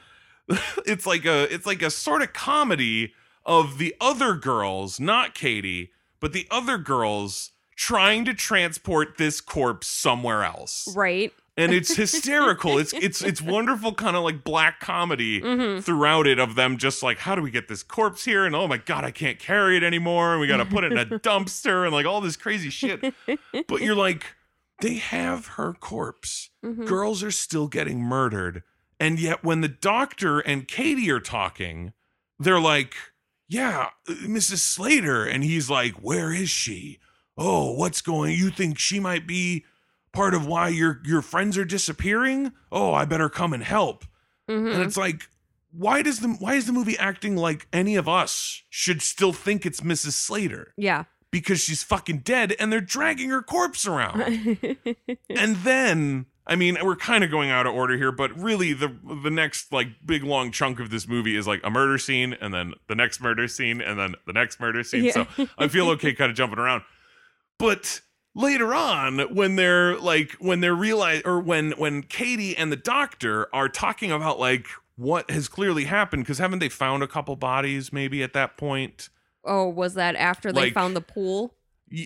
<laughs> it's like a it's like a sort of comedy of the other girls not katie but the other girls trying to transport this corpse somewhere else Right. And it's hysterical. It's it's it's wonderful kind of like black comedy Mm-hmm. throughout it of them just like how do we get this corpse here? And oh my god i can't carry it anymore. And we gotta put it in a <laughs> dumpster and like all this crazy shit. <laughs> But you're like they have her corpse. Mm-hmm. girls are still getting murdered. And yet when the doctor and katie are talking they're like yeah mrs slater. And he's like where is she? Oh what's going you think she might be part of why your your friends are disappearing oh i better come and help Mm-hmm. and it's like why does the why is the movie acting like any of us should still think it's mrs slater Yeah. because she's fucking dead and they're dragging her corpse around <laughs> and then I mean, we're kind of going out of order here, but really the the next like big long chunk of this movie is like a murder scene and then the next murder scene and then the next murder scene. Yeah. So I feel okay kind of jumping around. But later on when they're like when they're realize or when when Katie and the doctor are talking about like what has clearly happened because haven't they found a couple bodies maybe at that point? oh, was that after they Like- found the pool?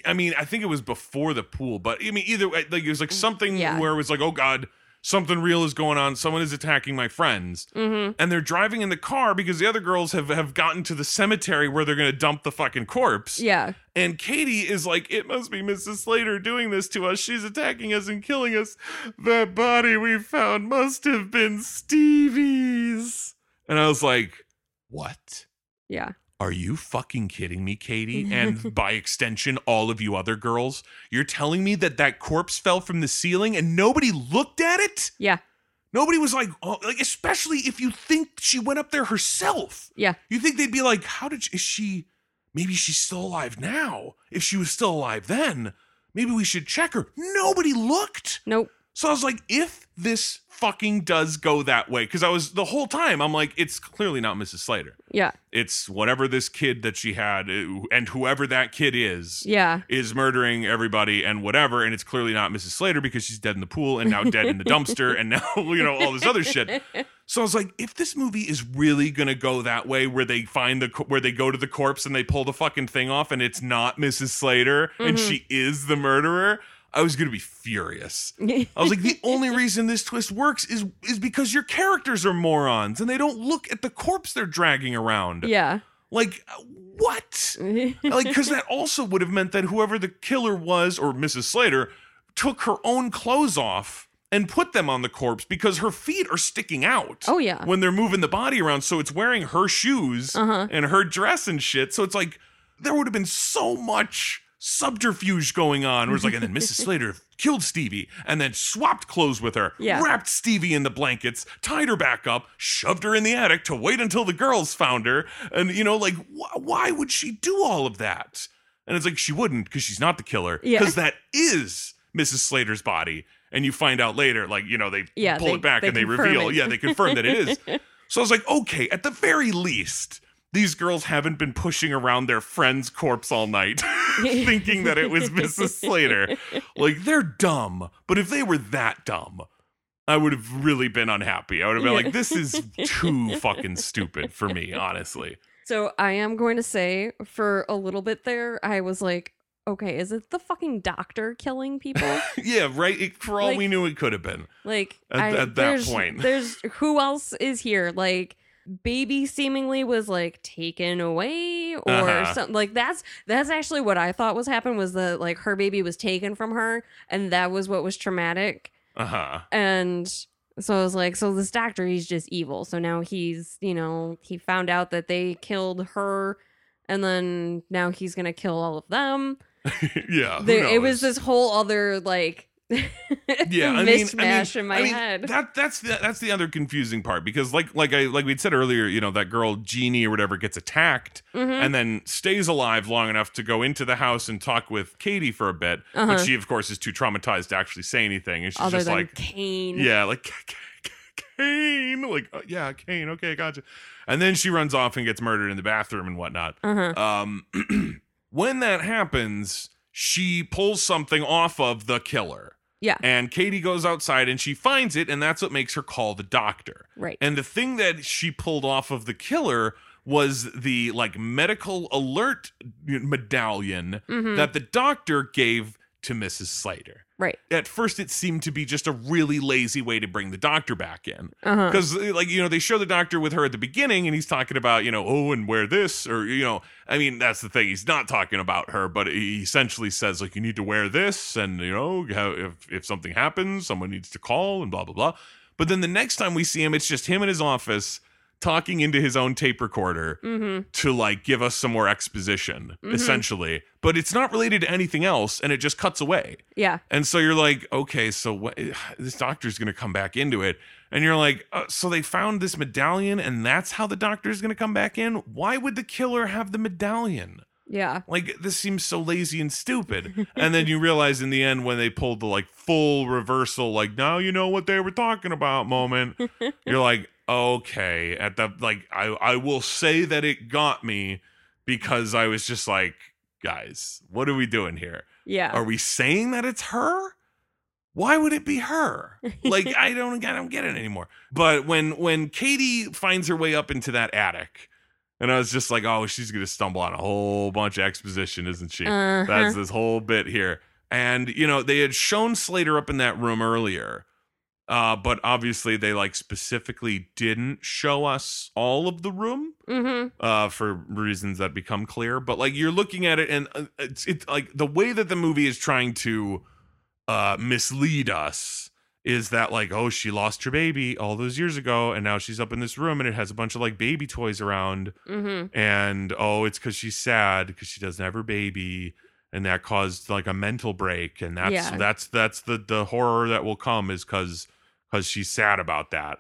I mean, I think it was before the pool, but I mean, either way, like it was like mm, something Yeah. where it was like, oh god, something real is going on. Someone is attacking my friends. Mm-hmm. And they're driving in the car because the other girls have, have gotten to the cemetery where they're going to dump the fucking corpse. Yeah. And Katie is like, it must be Mrs. Slater doing this to us. She's attacking us and killing us. That body we found must have been Stevie's. And I was like, what? Yeah. Are you fucking kidding me, Katie? <laughs> And by extension, all of you other girls? You're telling me that that corpse fell from the ceiling and nobody looked at it? Yeah. Nobody was like, oh, like, especially if you think she went up there herself. Yeah. You think they'd be like, how did she, is she, maybe she's still alive now. If she was still alive then, maybe we should check her. Nobody looked. Nope. So I was like, if this fucking does go that way, because I was the whole time, I'm like, it's clearly not Mrs. Slater. Yeah. It's whatever this kid that she had, uh, and whoever that kid is, Yeah. is murdering everybody and whatever. And it's clearly not Mrs. Slater because she's dead in the pool and now dead in the dumpster and now, <laughs> you know, all this other shit. So I was like, if this movie is really gonna go that way, where they find the where they go to the corpse and they pull the fucking thing off, and it's not Mrs. Slater and Mhm. she is the murderer, I was gonna be furious. <laughs> I was like, the only reason this twist works is is because your characters are morons and they don't look at the corpse they're dragging around. yeah. Like, uh, what? <laughs> like, because that also would have meant that whoever the killer was, or Mrs. Slater, took her own clothes off and put them on the corpse because her feet are sticking out. oh yeah. When they're moving the body around, so it's wearing her shoes Uh-huh. and her dress and shit. So it's like there would have been so much subterfuge going on. Where it's like, and then Mrs. <laughs> Slater killed Stevie and then swapped clothes with her, Yeah. wrapped Stevie in the blankets, tied her back up, shoved her in the attic to wait until the girls found her. And, you know, like, wh- why would she do all of that? And it's like, she wouldn't because she's not the killer. Yeah. Because that is Mrs. Slater's body. And you find out later, like, you know, they Yeah, pull they- it back they and they reveal, it. yeah, they confirm that it is. <laughs> So I was like, okay, at the very least, these girls haven't been pushing around their friend's corpse all night <laughs> <laughs> thinking that it was Mrs. Slater. Like, they're dumb. But if they were that dumb, I would have really been unhappy. I would have been Yeah. like, this is too fucking stupid for me, honestly. So I am going to say for a little bit there, I was like, okay, is it the fucking doctor killing people? <laughs> Yeah, right? It, for all Like- we knew, it could have been. Like At- I, at that there's, point. there's who else is here? Like baby seemingly was like taken away or Uh-huh. something like that's that's actually what I thought was happened was that like her baby was taken from her and that was what was traumatic Uh huh. and so I was like so this doctor he's just evil so now he's you know he found out that they killed her and then now he's gonna kill all of them <laughs> yeah. there, it was this whole other like yeah, <laughs> I mean, mishmash I mean, in my I mean, head. That that's the that's the other confusing part because like like I like we'd said earlier, you know, that girl Jeannie or whatever gets attacked Mhm. and then stays alive long enough to go into the house and talk with Katie for a bit, Uh-huh. but she of course is too traumatized to actually say anything, and she's other just like, cane. yeah, like cane, like uh, yeah, cane, okay, gotcha. And then she runs off and gets murdered in the bathroom and whatnot. Uh-huh. Um, <clears throat> when that happens, she pulls something off of the killer. Yeah. And Katie goes outside and she finds it, and that's what makes her call the doctor. Right. And the thing that she pulled off of the killer was the like medical alert medallion Mhm. that the doctor gave to Mrs. Slater. Right. At first, it seemed to be just a really lazy way to bring the doctor back in Uh-huh. because like you know they show the doctor with her at the beginning and he's talking about you know oh and wear this or you know i mean that's the thing he's not talking about her but he essentially says like you need to wear this and you know if, if something happens someone needs to call and blah blah blah but then the next time we see him it's just him in his office talking into his own tape recorder Mm-hmm. to like give us some more exposition Mhm. essentially but it's not related to anything else and it just cuts away Yeah. and so you're like, okay, so what, <sighs> this doctor's going to come back into it. And you're like, uh, so they found this medallion and that's how the doctor's going to come back in? Why would the killer have the medallion? Yeah. Like, this seems so lazy and stupid. <laughs> and then you realize in the end when they pulled the like full reversal, like, now you know what they were talking about moment, <laughs> you're like, okay. At the, like, I, I will say that it got me because I was just like, guys, what are we doing here? Yeah. Are we saying that it's her? Why would it be her? <laughs> Like I don't I don't get it anymore. But when when Katie finds her way up into that attic, and I was just like, oh, she's gonna stumble on a whole bunch of exposition, isn't she? Uh-huh. That's this whole bit here. And you know, they had shown Slater up in that room earlier. Uh, but obviously they like specifically didn't show us all of the room Mm-hmm. uh, for reasons that become clear. But like you're looking at it, and uh, it's it's like the way that the movie is trying to uh, mislead us is that like oh she lost her baby all those years ago, and now she's up in this room and it has a bunch of like baby toys around, Mm-hmm. and oh it's because she's sad because she doesn't have her baby. And that caused like a mental break, and that's Yeah. that's that's the the horror that will come is because because she's sad about that.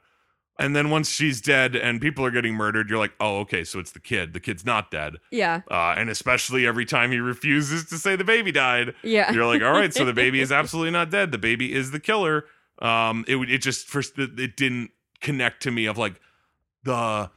And then once she's dead and people are getting murdered, you're like, oh, okay, so it's the kid. The kid's not dead. Yeah. Uh, and especially every time he refuses to say the baby died, Yeah. you're like, all right, so the baby is <laughs> absolutely not dead. The baby is the killer. Um, it it just first it it didn't connect to me of like the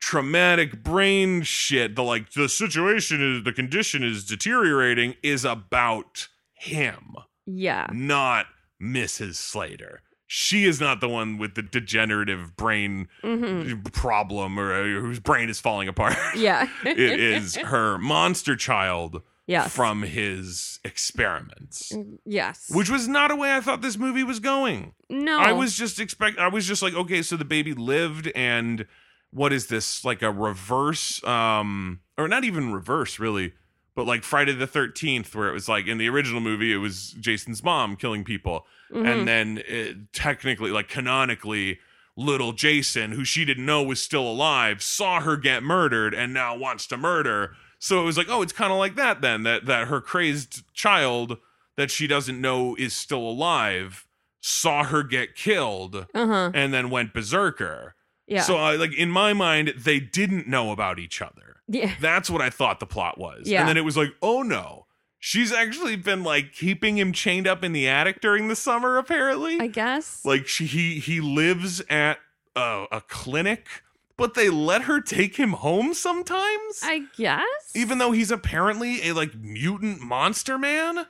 traumatic brain shit. The like the situation is the condition is deteriorating is about him yeah. not Mrs. Slater. She is not the one with the degenerative brain Mm-hmm. problem or uh, whose brain is falling apart. Yeah. <laughs> it is her monster child yes. from his experiments. Yes. Which was not a way I thought this movie was going. no. I was just expect I was just like, okay, so the baby lived and what is this? Like a reverse um or not even reverse really, but like Friday the 13th where it was like in the original movie it was Jason's mom killing people Mhm. and then it, technically like canonically little Jason who she didn't know was still alive saw her get murdered and now wants to murder. So it was like, oh, it's kind of like that then that that her crazed child that she doesn't know is still alive saw her get killed Uh-huh. and then went berserker. Yeah. So I like in my mind they didn't know about each other. yeah. <laughs> That's what I thought the plot was. Yeah. And then it was like, "Oh no. She's actually been like keeping him chained up in the attic during the summer apparently." I guess. like she he he lives at a, a clinic, but they let her take him home sometimes? I guess. even though he's apparently a like mutant monster man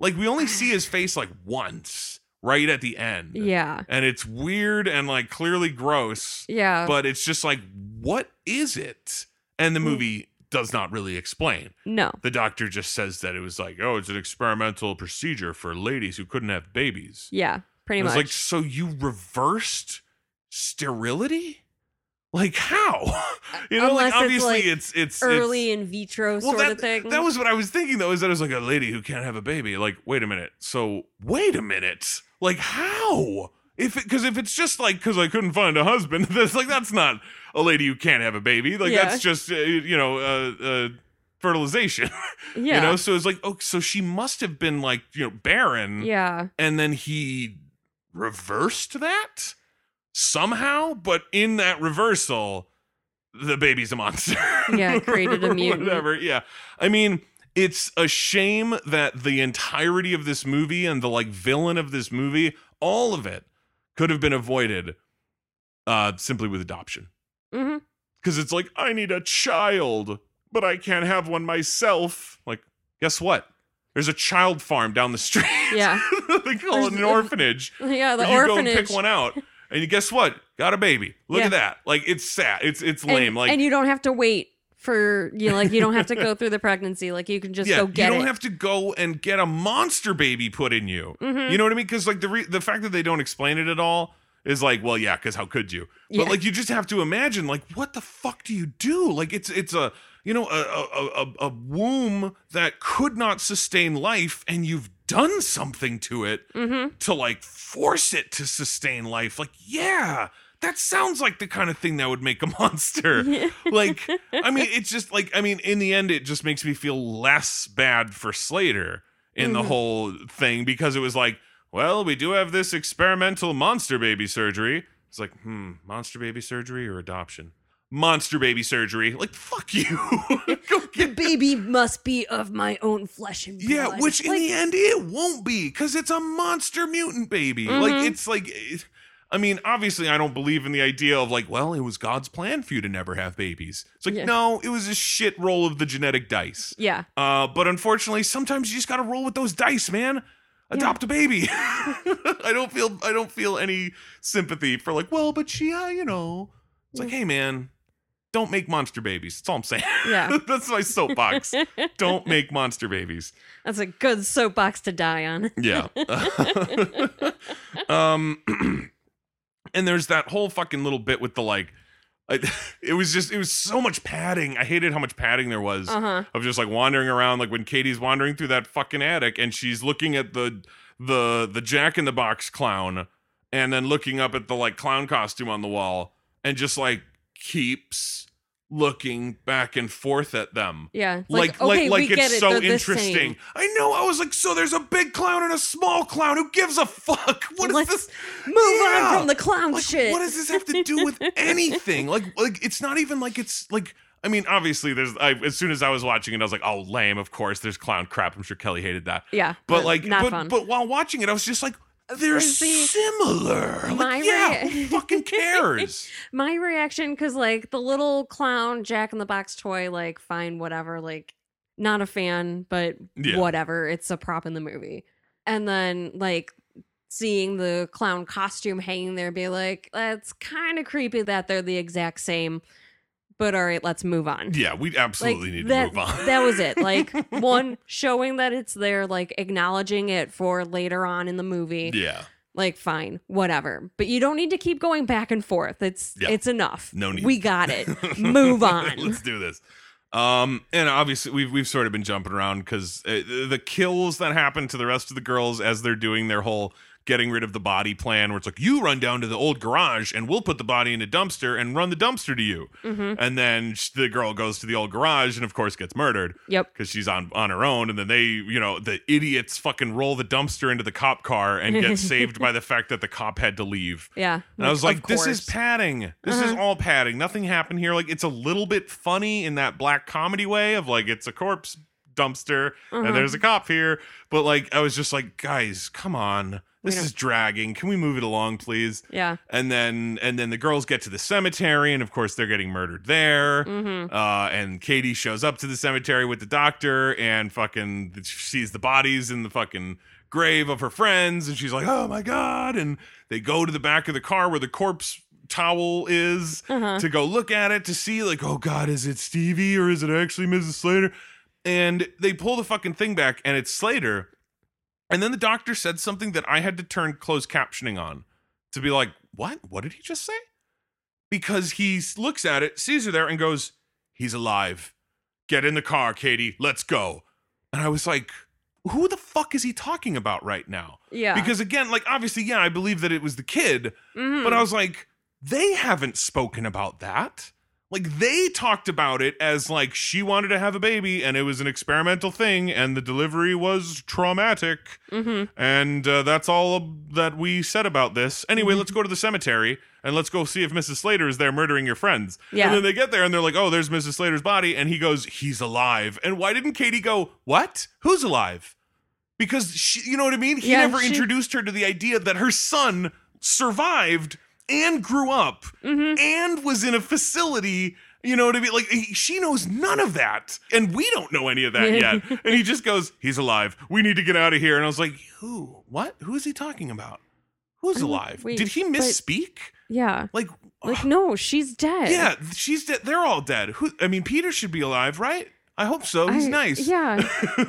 like we only see his face like once right at the end Yeah. and it's weird and like clearly gross Yeah. but it's just like what is it and the Mm. movie does not really explain no. the doctor just says that it was like oh it's an experimental procedure for ladies who couldn't have babies Yeah. Pretty much. like so you reversed sterility like how <laughs> you know like Unless it's, obviously like, it's it's Early it's, in vitro well, sort that, of thing. That was what I was thinking though, is that it was like a lady who can't have a baby. Like, wait a minute. So wait a minute. Like how? If because if it's just like because I couldn't find a husband, <laughs> that's like that's not a lady who can't have a baby. Like Yeah. that's just uh, you know uh, uh, fertilization. <laughs> yeah. You know, so it's like oh, so she must have been like you know barren, yeah. and then he reversed that somehow. But in that reversal, the baby's a monster. <laughs> Yeah, created a <laughs> mutant. Whatever. Yeah. I mean, it's a shame that the entirety of this movie and the like villain of this movie, all of it, could have been avoided uh simply with adoption. Mm-hmm. Because it's like, I need a child, but I can't have one myself. Like, guess what? There's a child farm down the <laughs> street. Yeah. they call it There's- an orphanage. Yeah. The where you orphanage. go and pick one out. And you guess what? Got a baby. Look Yeah. at that. Like it's sad. It's it's and, lame. like and you don't have to wait for you know, like you don't have to go through the pregnancy. Like you can just yeah, go get you don't it. have to go and get a monster baby put in you. Mhm. You know what I mean? Because like the re- the fact that they don't explain it at all is like, well, yeah, because how could you? But Yeah. like you just have to imagine, like, what the fuck do you do? Like it's it's a you know a a, a, a womb that could not sustain life, and you've done something to it mm-hmm. to like force it to sustain life. Like, yeah. That sounds like the kind of thing that would make a <laughs> monster. <laughs> like, I mean, it's just like, I mean, in the end, it just makes me feel less bad for Slater in the Mhm. whole thing because it was like, well, we do have this experimental monster baby surgery. It's like, hmm, monster baby surgery or adoption? Monster baby surgery. Like, fuck you. <laughs> The baby must be of my own flesh and blood. yeah, which in Like, the end it won't be because it's a monster mutant baby. Like Mhm. it's like, it- I mean, obviously I don't believe in the idea of like, well, it was God's plan for you to never have babies. It's like, Yeah. no, it was a shit roll of the genetic dice. yeah, Uh, but unfortunately, sometimes you just got to roll with those dice, man. Adopt a baby. <laughs> I don't feel I don't feel any sympathy for like, well, but she, uh, you know, it's like, hey, man, don't make monster babies. That's all I'm saying. Yeah. <laughs> That's my soapbox. <laughs> don't make monster babies. That's a good soapbox to die on. <laughs> Yeah. um <clears throat> and there's that whole fucking little bit with the like I, it was just it was so much padding. I hated how much padding there was Uh huh. of just like wandering around like when Katie's wandering through that fucking attic and she's looking at the the the Jack in the Box clown and then looking up at the like clown costume on the wall and just like keeps looking back and forth at them Yeah. like okay, like like it's it. so interesting. I know. I was like, so there's a big clown and a small clown. Who gives a fuck? What is Let's this? Move Yeah. on from the clown Like, shit. what does this have to do with <laughs> anything? like, like it's not even like it's like. I mean, obviously, there's. I, as soon as I was watching it, I was like, "Oh, lame!" Of course, there's clown crap. I'm sure Kelly hated that. Yeah. But like, not but, fun. but while watching it, I was just like, "They're similar." my Like, yeah, rea- who fucking cares? <laughs> my reaction because like the little clown jack in the box toy like fine whatever like not a fan but Yeah. whatever it's a prop in the movie and then like seeing the clown costume hanging there be like that's kind of creepy that they're the exact same but all right let's move on yeah, we absolutely like need that, to move on. that was it like <laughs> one showing that it's there like acknowledging it for later on in the movie yeah. like fine whatever but you don't need to keep going back and forth it's Yeah. it's enough No need. we got it <laughs> move on <laughs> Let's do this. Um, and obviously we've we've sort of been jumping around because uh, the kills that happen to the rest of the girls as they're doing their whole getting rid of the body plan, where it's like you run down to the old garage and we'll put the body in a dumpster and run the dumpster to you, Mhm. and then the girl goes to the old garage and of course gets murdered yep because she's on on her own, and then they you know the idiots fucking roll the dumpster into the cop car and get <laughs> saved by the fact that the cop had to leave. yeah And I was like, this is padding. This is Uh-huh. all padding. Nothing happened here. Like, it's a little bit funny in that black comedy way of like, it's a corpse dumpster Uh-huh. and there's a cop here. But like, I was just like, guys, come on. This is dragging. Can we move it along, please? yeah And then, and then the girls get to the cemetery, and of course, they're getting murdered there. mm-hmm. Uh, and Katie shows up to the cemetery with the doctor and fucking sees the bodies in the fucking grave of her friends. And she's like, oh my God. And they go to the back of the car where the corpse towel is uh-huh to go look at it to see, like, oh God, is it Stevie or is it actually Mrs. Slater? And they pull the fucking thing back and it's Slater. And then the doctor said something that I had to turn closed captioning on to be like, what? What did he just say? Because he looks at it, sees her there, and goes, he's alive. Get in the car, Katie. Let's go. And I was like, who the fuck is he talking about right now? yeah Because again, like, obviously, yeah, I believe that it was the kid, Mhm. but I was like, they haven't spoken about that. Like they talked about it as like she wanted to have a baby and it was an experimental thing and the delivery was traumatic Mhm. and uh, that's all that we said about this. Anyway, Mm-hmm. let's go to the cemetery and let's go see if Mrs. Slater is there murdering your friends. Yeah. And then they get there and they're like, "Oh, there's Mrs. Slater's body," and he goes, "He's alive." And why didn't Katie go, "What? Who's alive?" Because she, you know what I mean? He Yeah, never she- introduced her to the idea that her son survived and grew up Mhm. and was in a facility. You know what I mean? Like he, she knows none of that, and we don't know any of that <laughs> yet. And he just goes, "He's alive. We need to get out of here." And I was like, "Who? What? Who is he talking about? Who's Um, alive? wait, Did he but- misspeak? yeah Like, like no she's dead yeah, she's dead. They're all dead. Who? I mean, Peter should be alive, right? I hope so. He's I- nice. yeah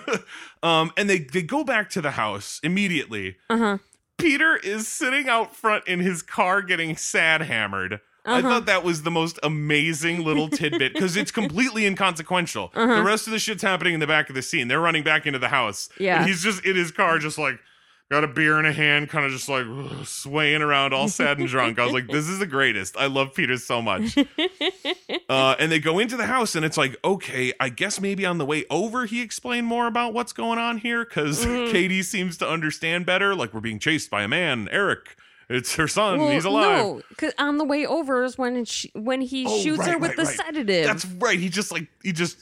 <laughs> um, and they they go back to the house immediately. uh-huh Peter is sitting out front in his car getting sad hammered. I Uh-huh. thought that was the most amazing little <laughs> tidbit because it's completely inconsequential. Uh-huh. The rest of the shit's happening in the back of the scene. They're running back into the house. Yeah. And he's just in his car, just like got a beer in a hand, kind of just like swaying around, all sad and drunk. I was like, this is the greatest. I love Peter so much. <laughs> Uh, and they go into the house, and it's like, okay, I guess maybe on the way over, he explained more about what's going on here because Mhm. <laughs> Katie seems to understand better. Like, we're being chased by a man, Eric. It's her son. well, He's alive. no 'cause on the way over is when she, when he Oh, shoots right, her with right, the right. sedative That's right. He just like he just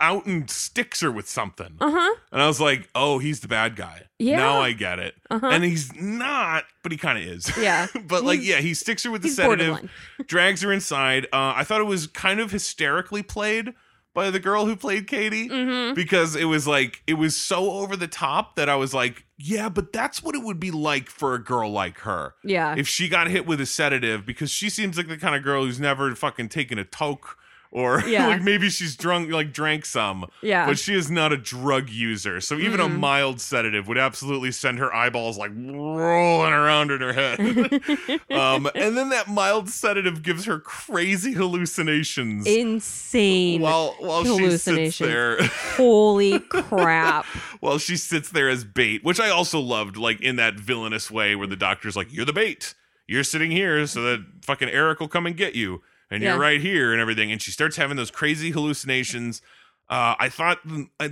out and sticks her with something, uh-huh and I was like, oh, he's the bad guy. Yeah. Now I get it. uh-huh And he's not, but he kind of is. yeah <laughs> but like, yeah, he sticks her with the sedative. <laughs> drags her inside. Uh, I thought it was kind of hysterically played by the girl who played Katie mm-hmm because it was like it was so over the top that I was like, yeah, but that's what it would be like for a girl like her yeah if she got hit with a sedative because she seems like the kind of girl who's never fucking taken a toke or <laughs> Yeah. like maybe she's drunk, like drank some, Yeah. but she is not a drug user. So even a Mm-mm. mild sedative would absolutely send her eyeballs like rolling around in her head. <laughs> um, and then that mild sedative gives her crazy hallucinations. Insane. while while she sits hallucinations. there <laughs> Holy crap. while she sits there as bait which i also loved like in that villainous way where the doctor's like you're the bait you're sitting here so that fucking eric will come and get you and Yeah. you're right here and everything and she starts having those crazy hallucinations uh i thought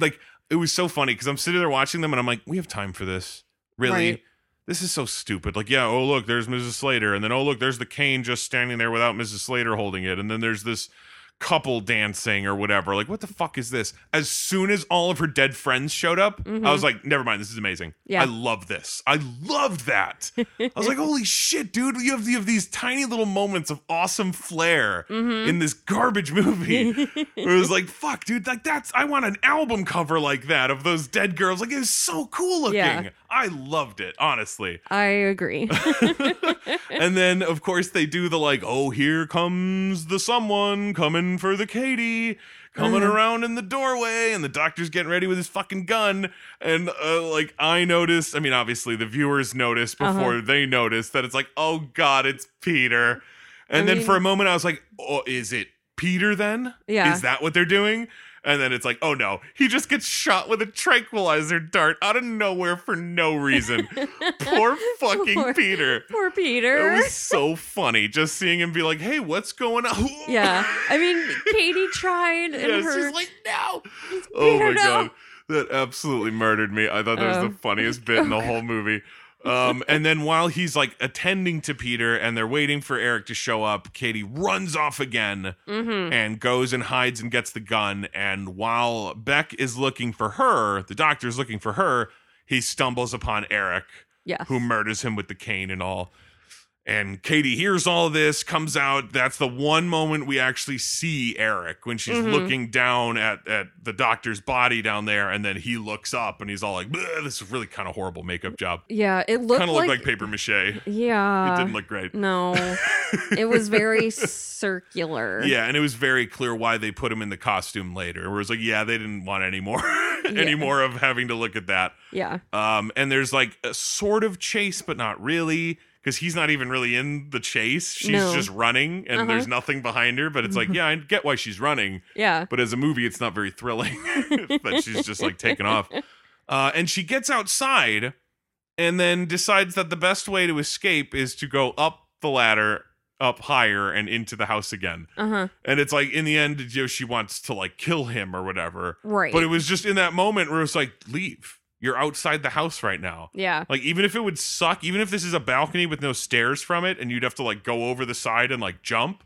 like it was so funny because i'm sitting there watching them and i'm like we have time for this really Right. this is so stupid. Like, yeah, oh look, there's Mrs. Slater, and then oh look, there's the cane just standing there without Mrs. Slater holding it, and then there's this couple dancing or whatever. Like, what the fuck is this? As soon as all of her dead friends showed up, I was like, never mind, this is amazing. Mm-hmm. Yeah. I love this. I loved that. I was like, <laughs> holy shit, dude, you have, you have these tiny little moments of awesome flair Mm-hmm. in this garbage movie. <laughs> it was like, fuck, dude, like that's I want an album cover like that of those dead girls. Like it was so cool looking. Yeah. I loved it, honestly. I agree. <laughs> <laughs> and then of course they do the like, oh, here comes the someone coming for the Katie. Coming Mhm. around in the doorway, and the doctor's getting ready with his fucking gun. And uh, like, I noticed. I mean, obviously, the viewers noticed Uh-huh. before they noticed that it's like, oh god, it's Peter. And I then mean- for a moment, I was like, oh, is it Peter then? Yeah. Is that what they're doing? And then it's like, oh no, he just gets shot with a tranquilizer dart out of nowhere for no reason. <laughs> Poor fucking Poor- Peter. Poor Peter. It was so funny just seeing him be like, hey, what's going on? <laughs> Yeah. I mean, Katie tried and yeah, her. she's like, no. Oh my no. god. That absolutely murdered me. I thought that was Oh. the funniest bit in the whole movie. Um, and then while he's like attending to Peter and they're waiting for Eric to show up, Katie runs off again Mhm. and goes and hides and gets the gun. And while Beck is looking for her, the doctor's looking for her, he stumbles upon Eric, Yes. who murders him with the cane and all. And Katie hears all this, comes out. That's the one moment we actually see Eric when she's Mhm. looking down at, at the doctor's body down there. And then he looks up and he's all like, this is really kind of horrible makeup job. Yeah, it looked Kind of like, looked like paper mache. Yeah. It didn't look great. no, <laughs> it was very circular. Yeah, and it was very clear why they put him in the costume later. Where it was like, yeah, they didn't want any more, <laughs> any Yeah. more of having to look at that. Yeah. Um, and there's like a sort of chase, but not really, because he's not even really in the chase. She's No. just running, and Uh-huh. there's nothing behind her. But it's like, <laughs> yeah, I get why she's running, Yeah. but as a movie, it's not very thrilling <laughs> that she's just like taken off. Uh, and she gets outside, and then decides that the best way to escape is to go up the ladder, up higher, and into the house again. Uh huh. And it's like in the end, you know, she wants to like kill him or whatever. Right. But it was just in that moment where it was like, leave. You're outside the house right now. yeah. Like even if it would suck, even if this is a balcony with no stairs from it and you'd have to like go over the side and like jump,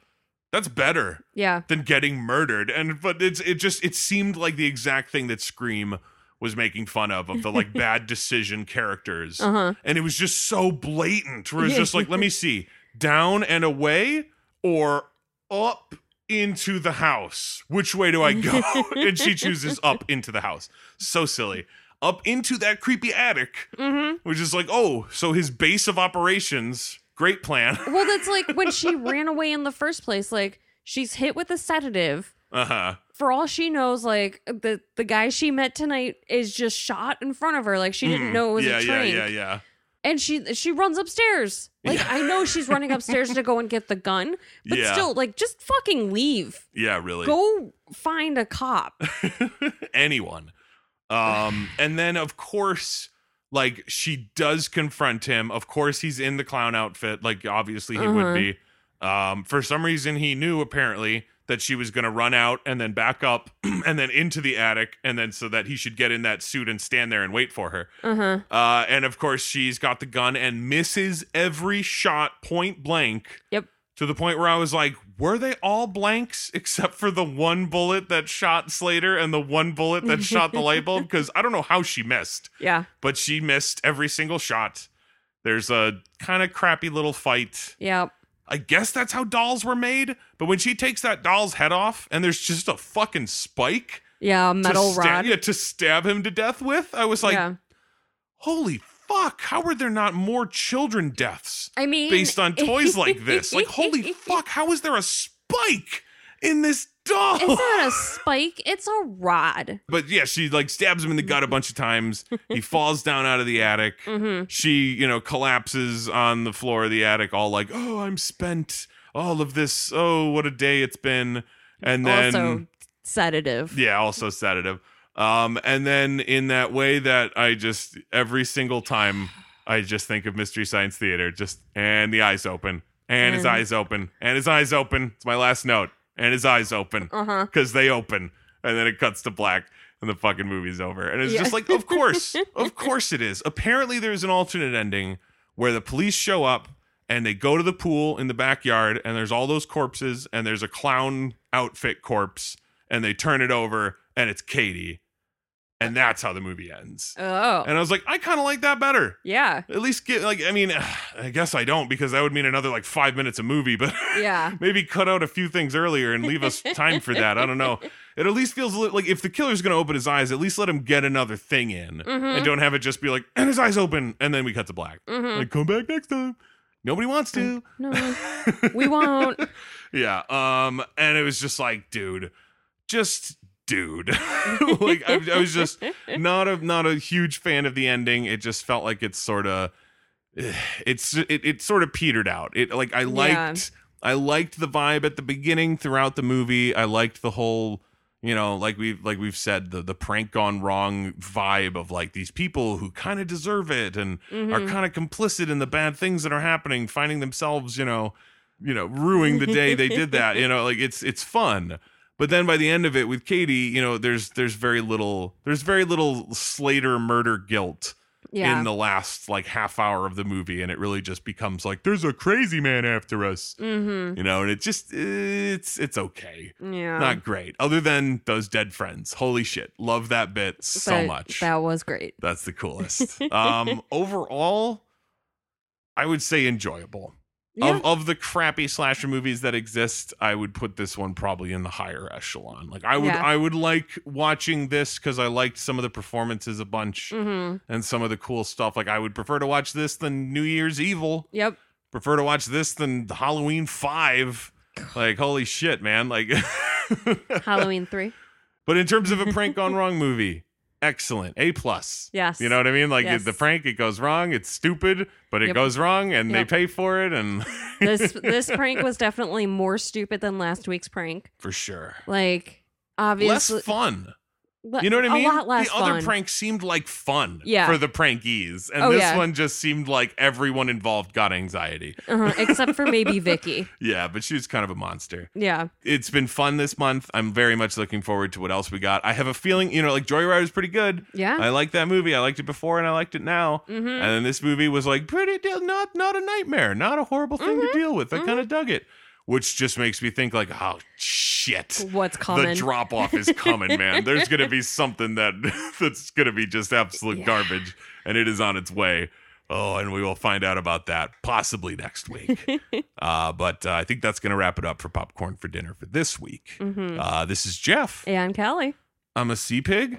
that's better Yeah. than getting murdered. And but it's it just it seemed like the exact thing that Scream was making fun of of the like <laughs> bad decision characters. Uh huh. And it was just so blatant where it's just like, let me <laughs> see, down and away or up into the house. Which way do I go? <laughs> and she chooses up into the house. So silly. Up into that creepy attic, Mm-hmm. which is like, oh, so his base of operations, great plan. <laughs> Well, that's like when she <laughs> ran away in the first place. Like she's hit with a sedative. Uh-huh. For all she knows, like the the guy she met tonight is just shot in front of her. Like she didn't Mm. know it was yeah, a yeah, train. yeah, yeah. And she she runs upstairs. Like Yeah. I know she's running upstairs to go and get the gun, but Yeah. still, like just fucking leave. Yeah, really. Go find a cop. <laughs> anyone. Um, and then of course, like she does confront him. Of course, he's in the clown outfit. Like obviously he Uh-huh. would be. Um, for some reason, he knew apparently that she was going to run out and then back up <clears throat> and then into the attic and then so that he should get in that suit and stand there and wait for her. Uh huh. Uh, and of course, she's got the gun and misses every shot point blank. Yep. To the point where I was like, were they all blanks <laughs> except for the one bullet that shot Slater and the one bullet that shot the light bulb? <laughs> Because I don't know how she missed, Yeah. but she missed every single shot. There's a kind of crappy little fight. Yeah. I guess that's how dolls were made. But when she takes that doll's head off and there's just a fucking spike Yeah. a Metal sta- rod. yeah, to stab him to death with, I was like, yeah. holy fuck, how are there not more children deaths I mean, based on toys like this? <laughs> Like, holy fuck, how is there a spike in this doll. It's not a <laughs> spike, it's a rod. but yeah, she like stabs him in the gut a bunch of times. He <laughs> falls down out of the attic. Mm-hmm. She, you know, collapses on the floor of the attic, all like, "Oh, I'm spent. All of this. Oh, what a day it's been." And then, also sedative. yeah, also sedative. Um, and then in that way that I just every single time I just think of Mystery Science Theater, just and the eyes open, and his eyes open, and his eyes open. It's my last note, and his eyes open because they open and then it cuts to black and the fucking movie's over. And it's Yeah. just like of course <laughs> of course it is. Apparently there's an alternate ending where the police show up and they go to the pool in the backyard and there's all those corpses and there's a clown outfit corpse and they turn it over and it's katie and that's how the movie ends Oh. and i was like i kind of like that better Yeah. at least get like i mean <sighs> i guess i don't because that would mean another like five minutes of movie but <laughs> Yeah. maybe cut out a few things earlier and leave us time for that. I don't know. It at least feels like if the killer's going to open his eyes, at least let him get another thing in Mhm. and don't have it just be like, and his eyes open, and then we cut to black. Mm-hmm. Like, come back next time. Nobody wants to. No, <laughs> we won't. yeah. Um, and it was just like, dude, just dude. <laughs> like I, I was just not a not a huge fan of the ending. It just felt like it's sort of <sighs> it's it, it sort of petered out. It like I liked I liked the vibe at the beginning throughout the movie. I liked the whole you know like we've like we've said the the prank gone wrong vibe of like these people who kind of deserve it and are Mhm. kind of complicit in the bad things that are happening finding themselves you know you know ruining the day they did that you know like it's it's fun but then by the end of it with Katie you know there's there's very little there's very little Slater murder guilt Yeah. in the last like half hour of the movie and it really just becomes like there's a crazy man after us mm-hmm. you know and it just it's it's okay Yeah. not great other than those dead friends holy shit love that bit so But much That was great. that's the coolest <laughs> um overall i would say enjoyable Yeah. of, of the crappy slasher movies that exist i would put this one probably in the higher echelon like i would Yeah. i would like watching this because i liked some of the performances a bunch mm-hmm. and some of the cool stuff like i would prefer to watch this than new year's evil Yep. prefer to watch this than halloween 5 <sighs> like holy shit man like <laughs> Halloween three. but in terms of a prank gone wrong movie excellent a plus Yes. you know what I mean? Like Yes. the prank, it goes wrong. It's stupid, but it Yep. goes wrong, and they pay for it, and <laughs> this this <laughs> prank was definitely more stupid than last week's prank. for sure, Like obviously. less fun. You know what I mean? A lot less the other fun. prank seemed like fun, Yeah. for the prankies, and Oh, this yeah. one just seemed like everyone involved got anxiety. uh-huh, except for maybe <laughs> Vicky. Yeah, but she was kind of a monster. Yeah. It's been fun this month. I'm very much looking forward to what else we got. I have a feeling, you know, like Joyride was pretty good. Yeah. I like that movie. I liked it before, and I liked it now. mm-hmm. And then this movie was like pretty not not a nightmare, not a horrible thing Mm-hmm. to deal with. I kind of dug it, which just makes me think like, oh shit, What's coming? the drop off is coming, man. <laughs> There's gonna be something that <laughs> that's gonna be just absolute Yeah. garbage, and it is on its way. Oh, and we will find out about that possibly next week. <laughs> uh, but uh, I think that's gonna wrap it up for popcorn for dinner for this week. mm-hmm. Uh, this is Jeff. And Kelly. I'm a sea pig.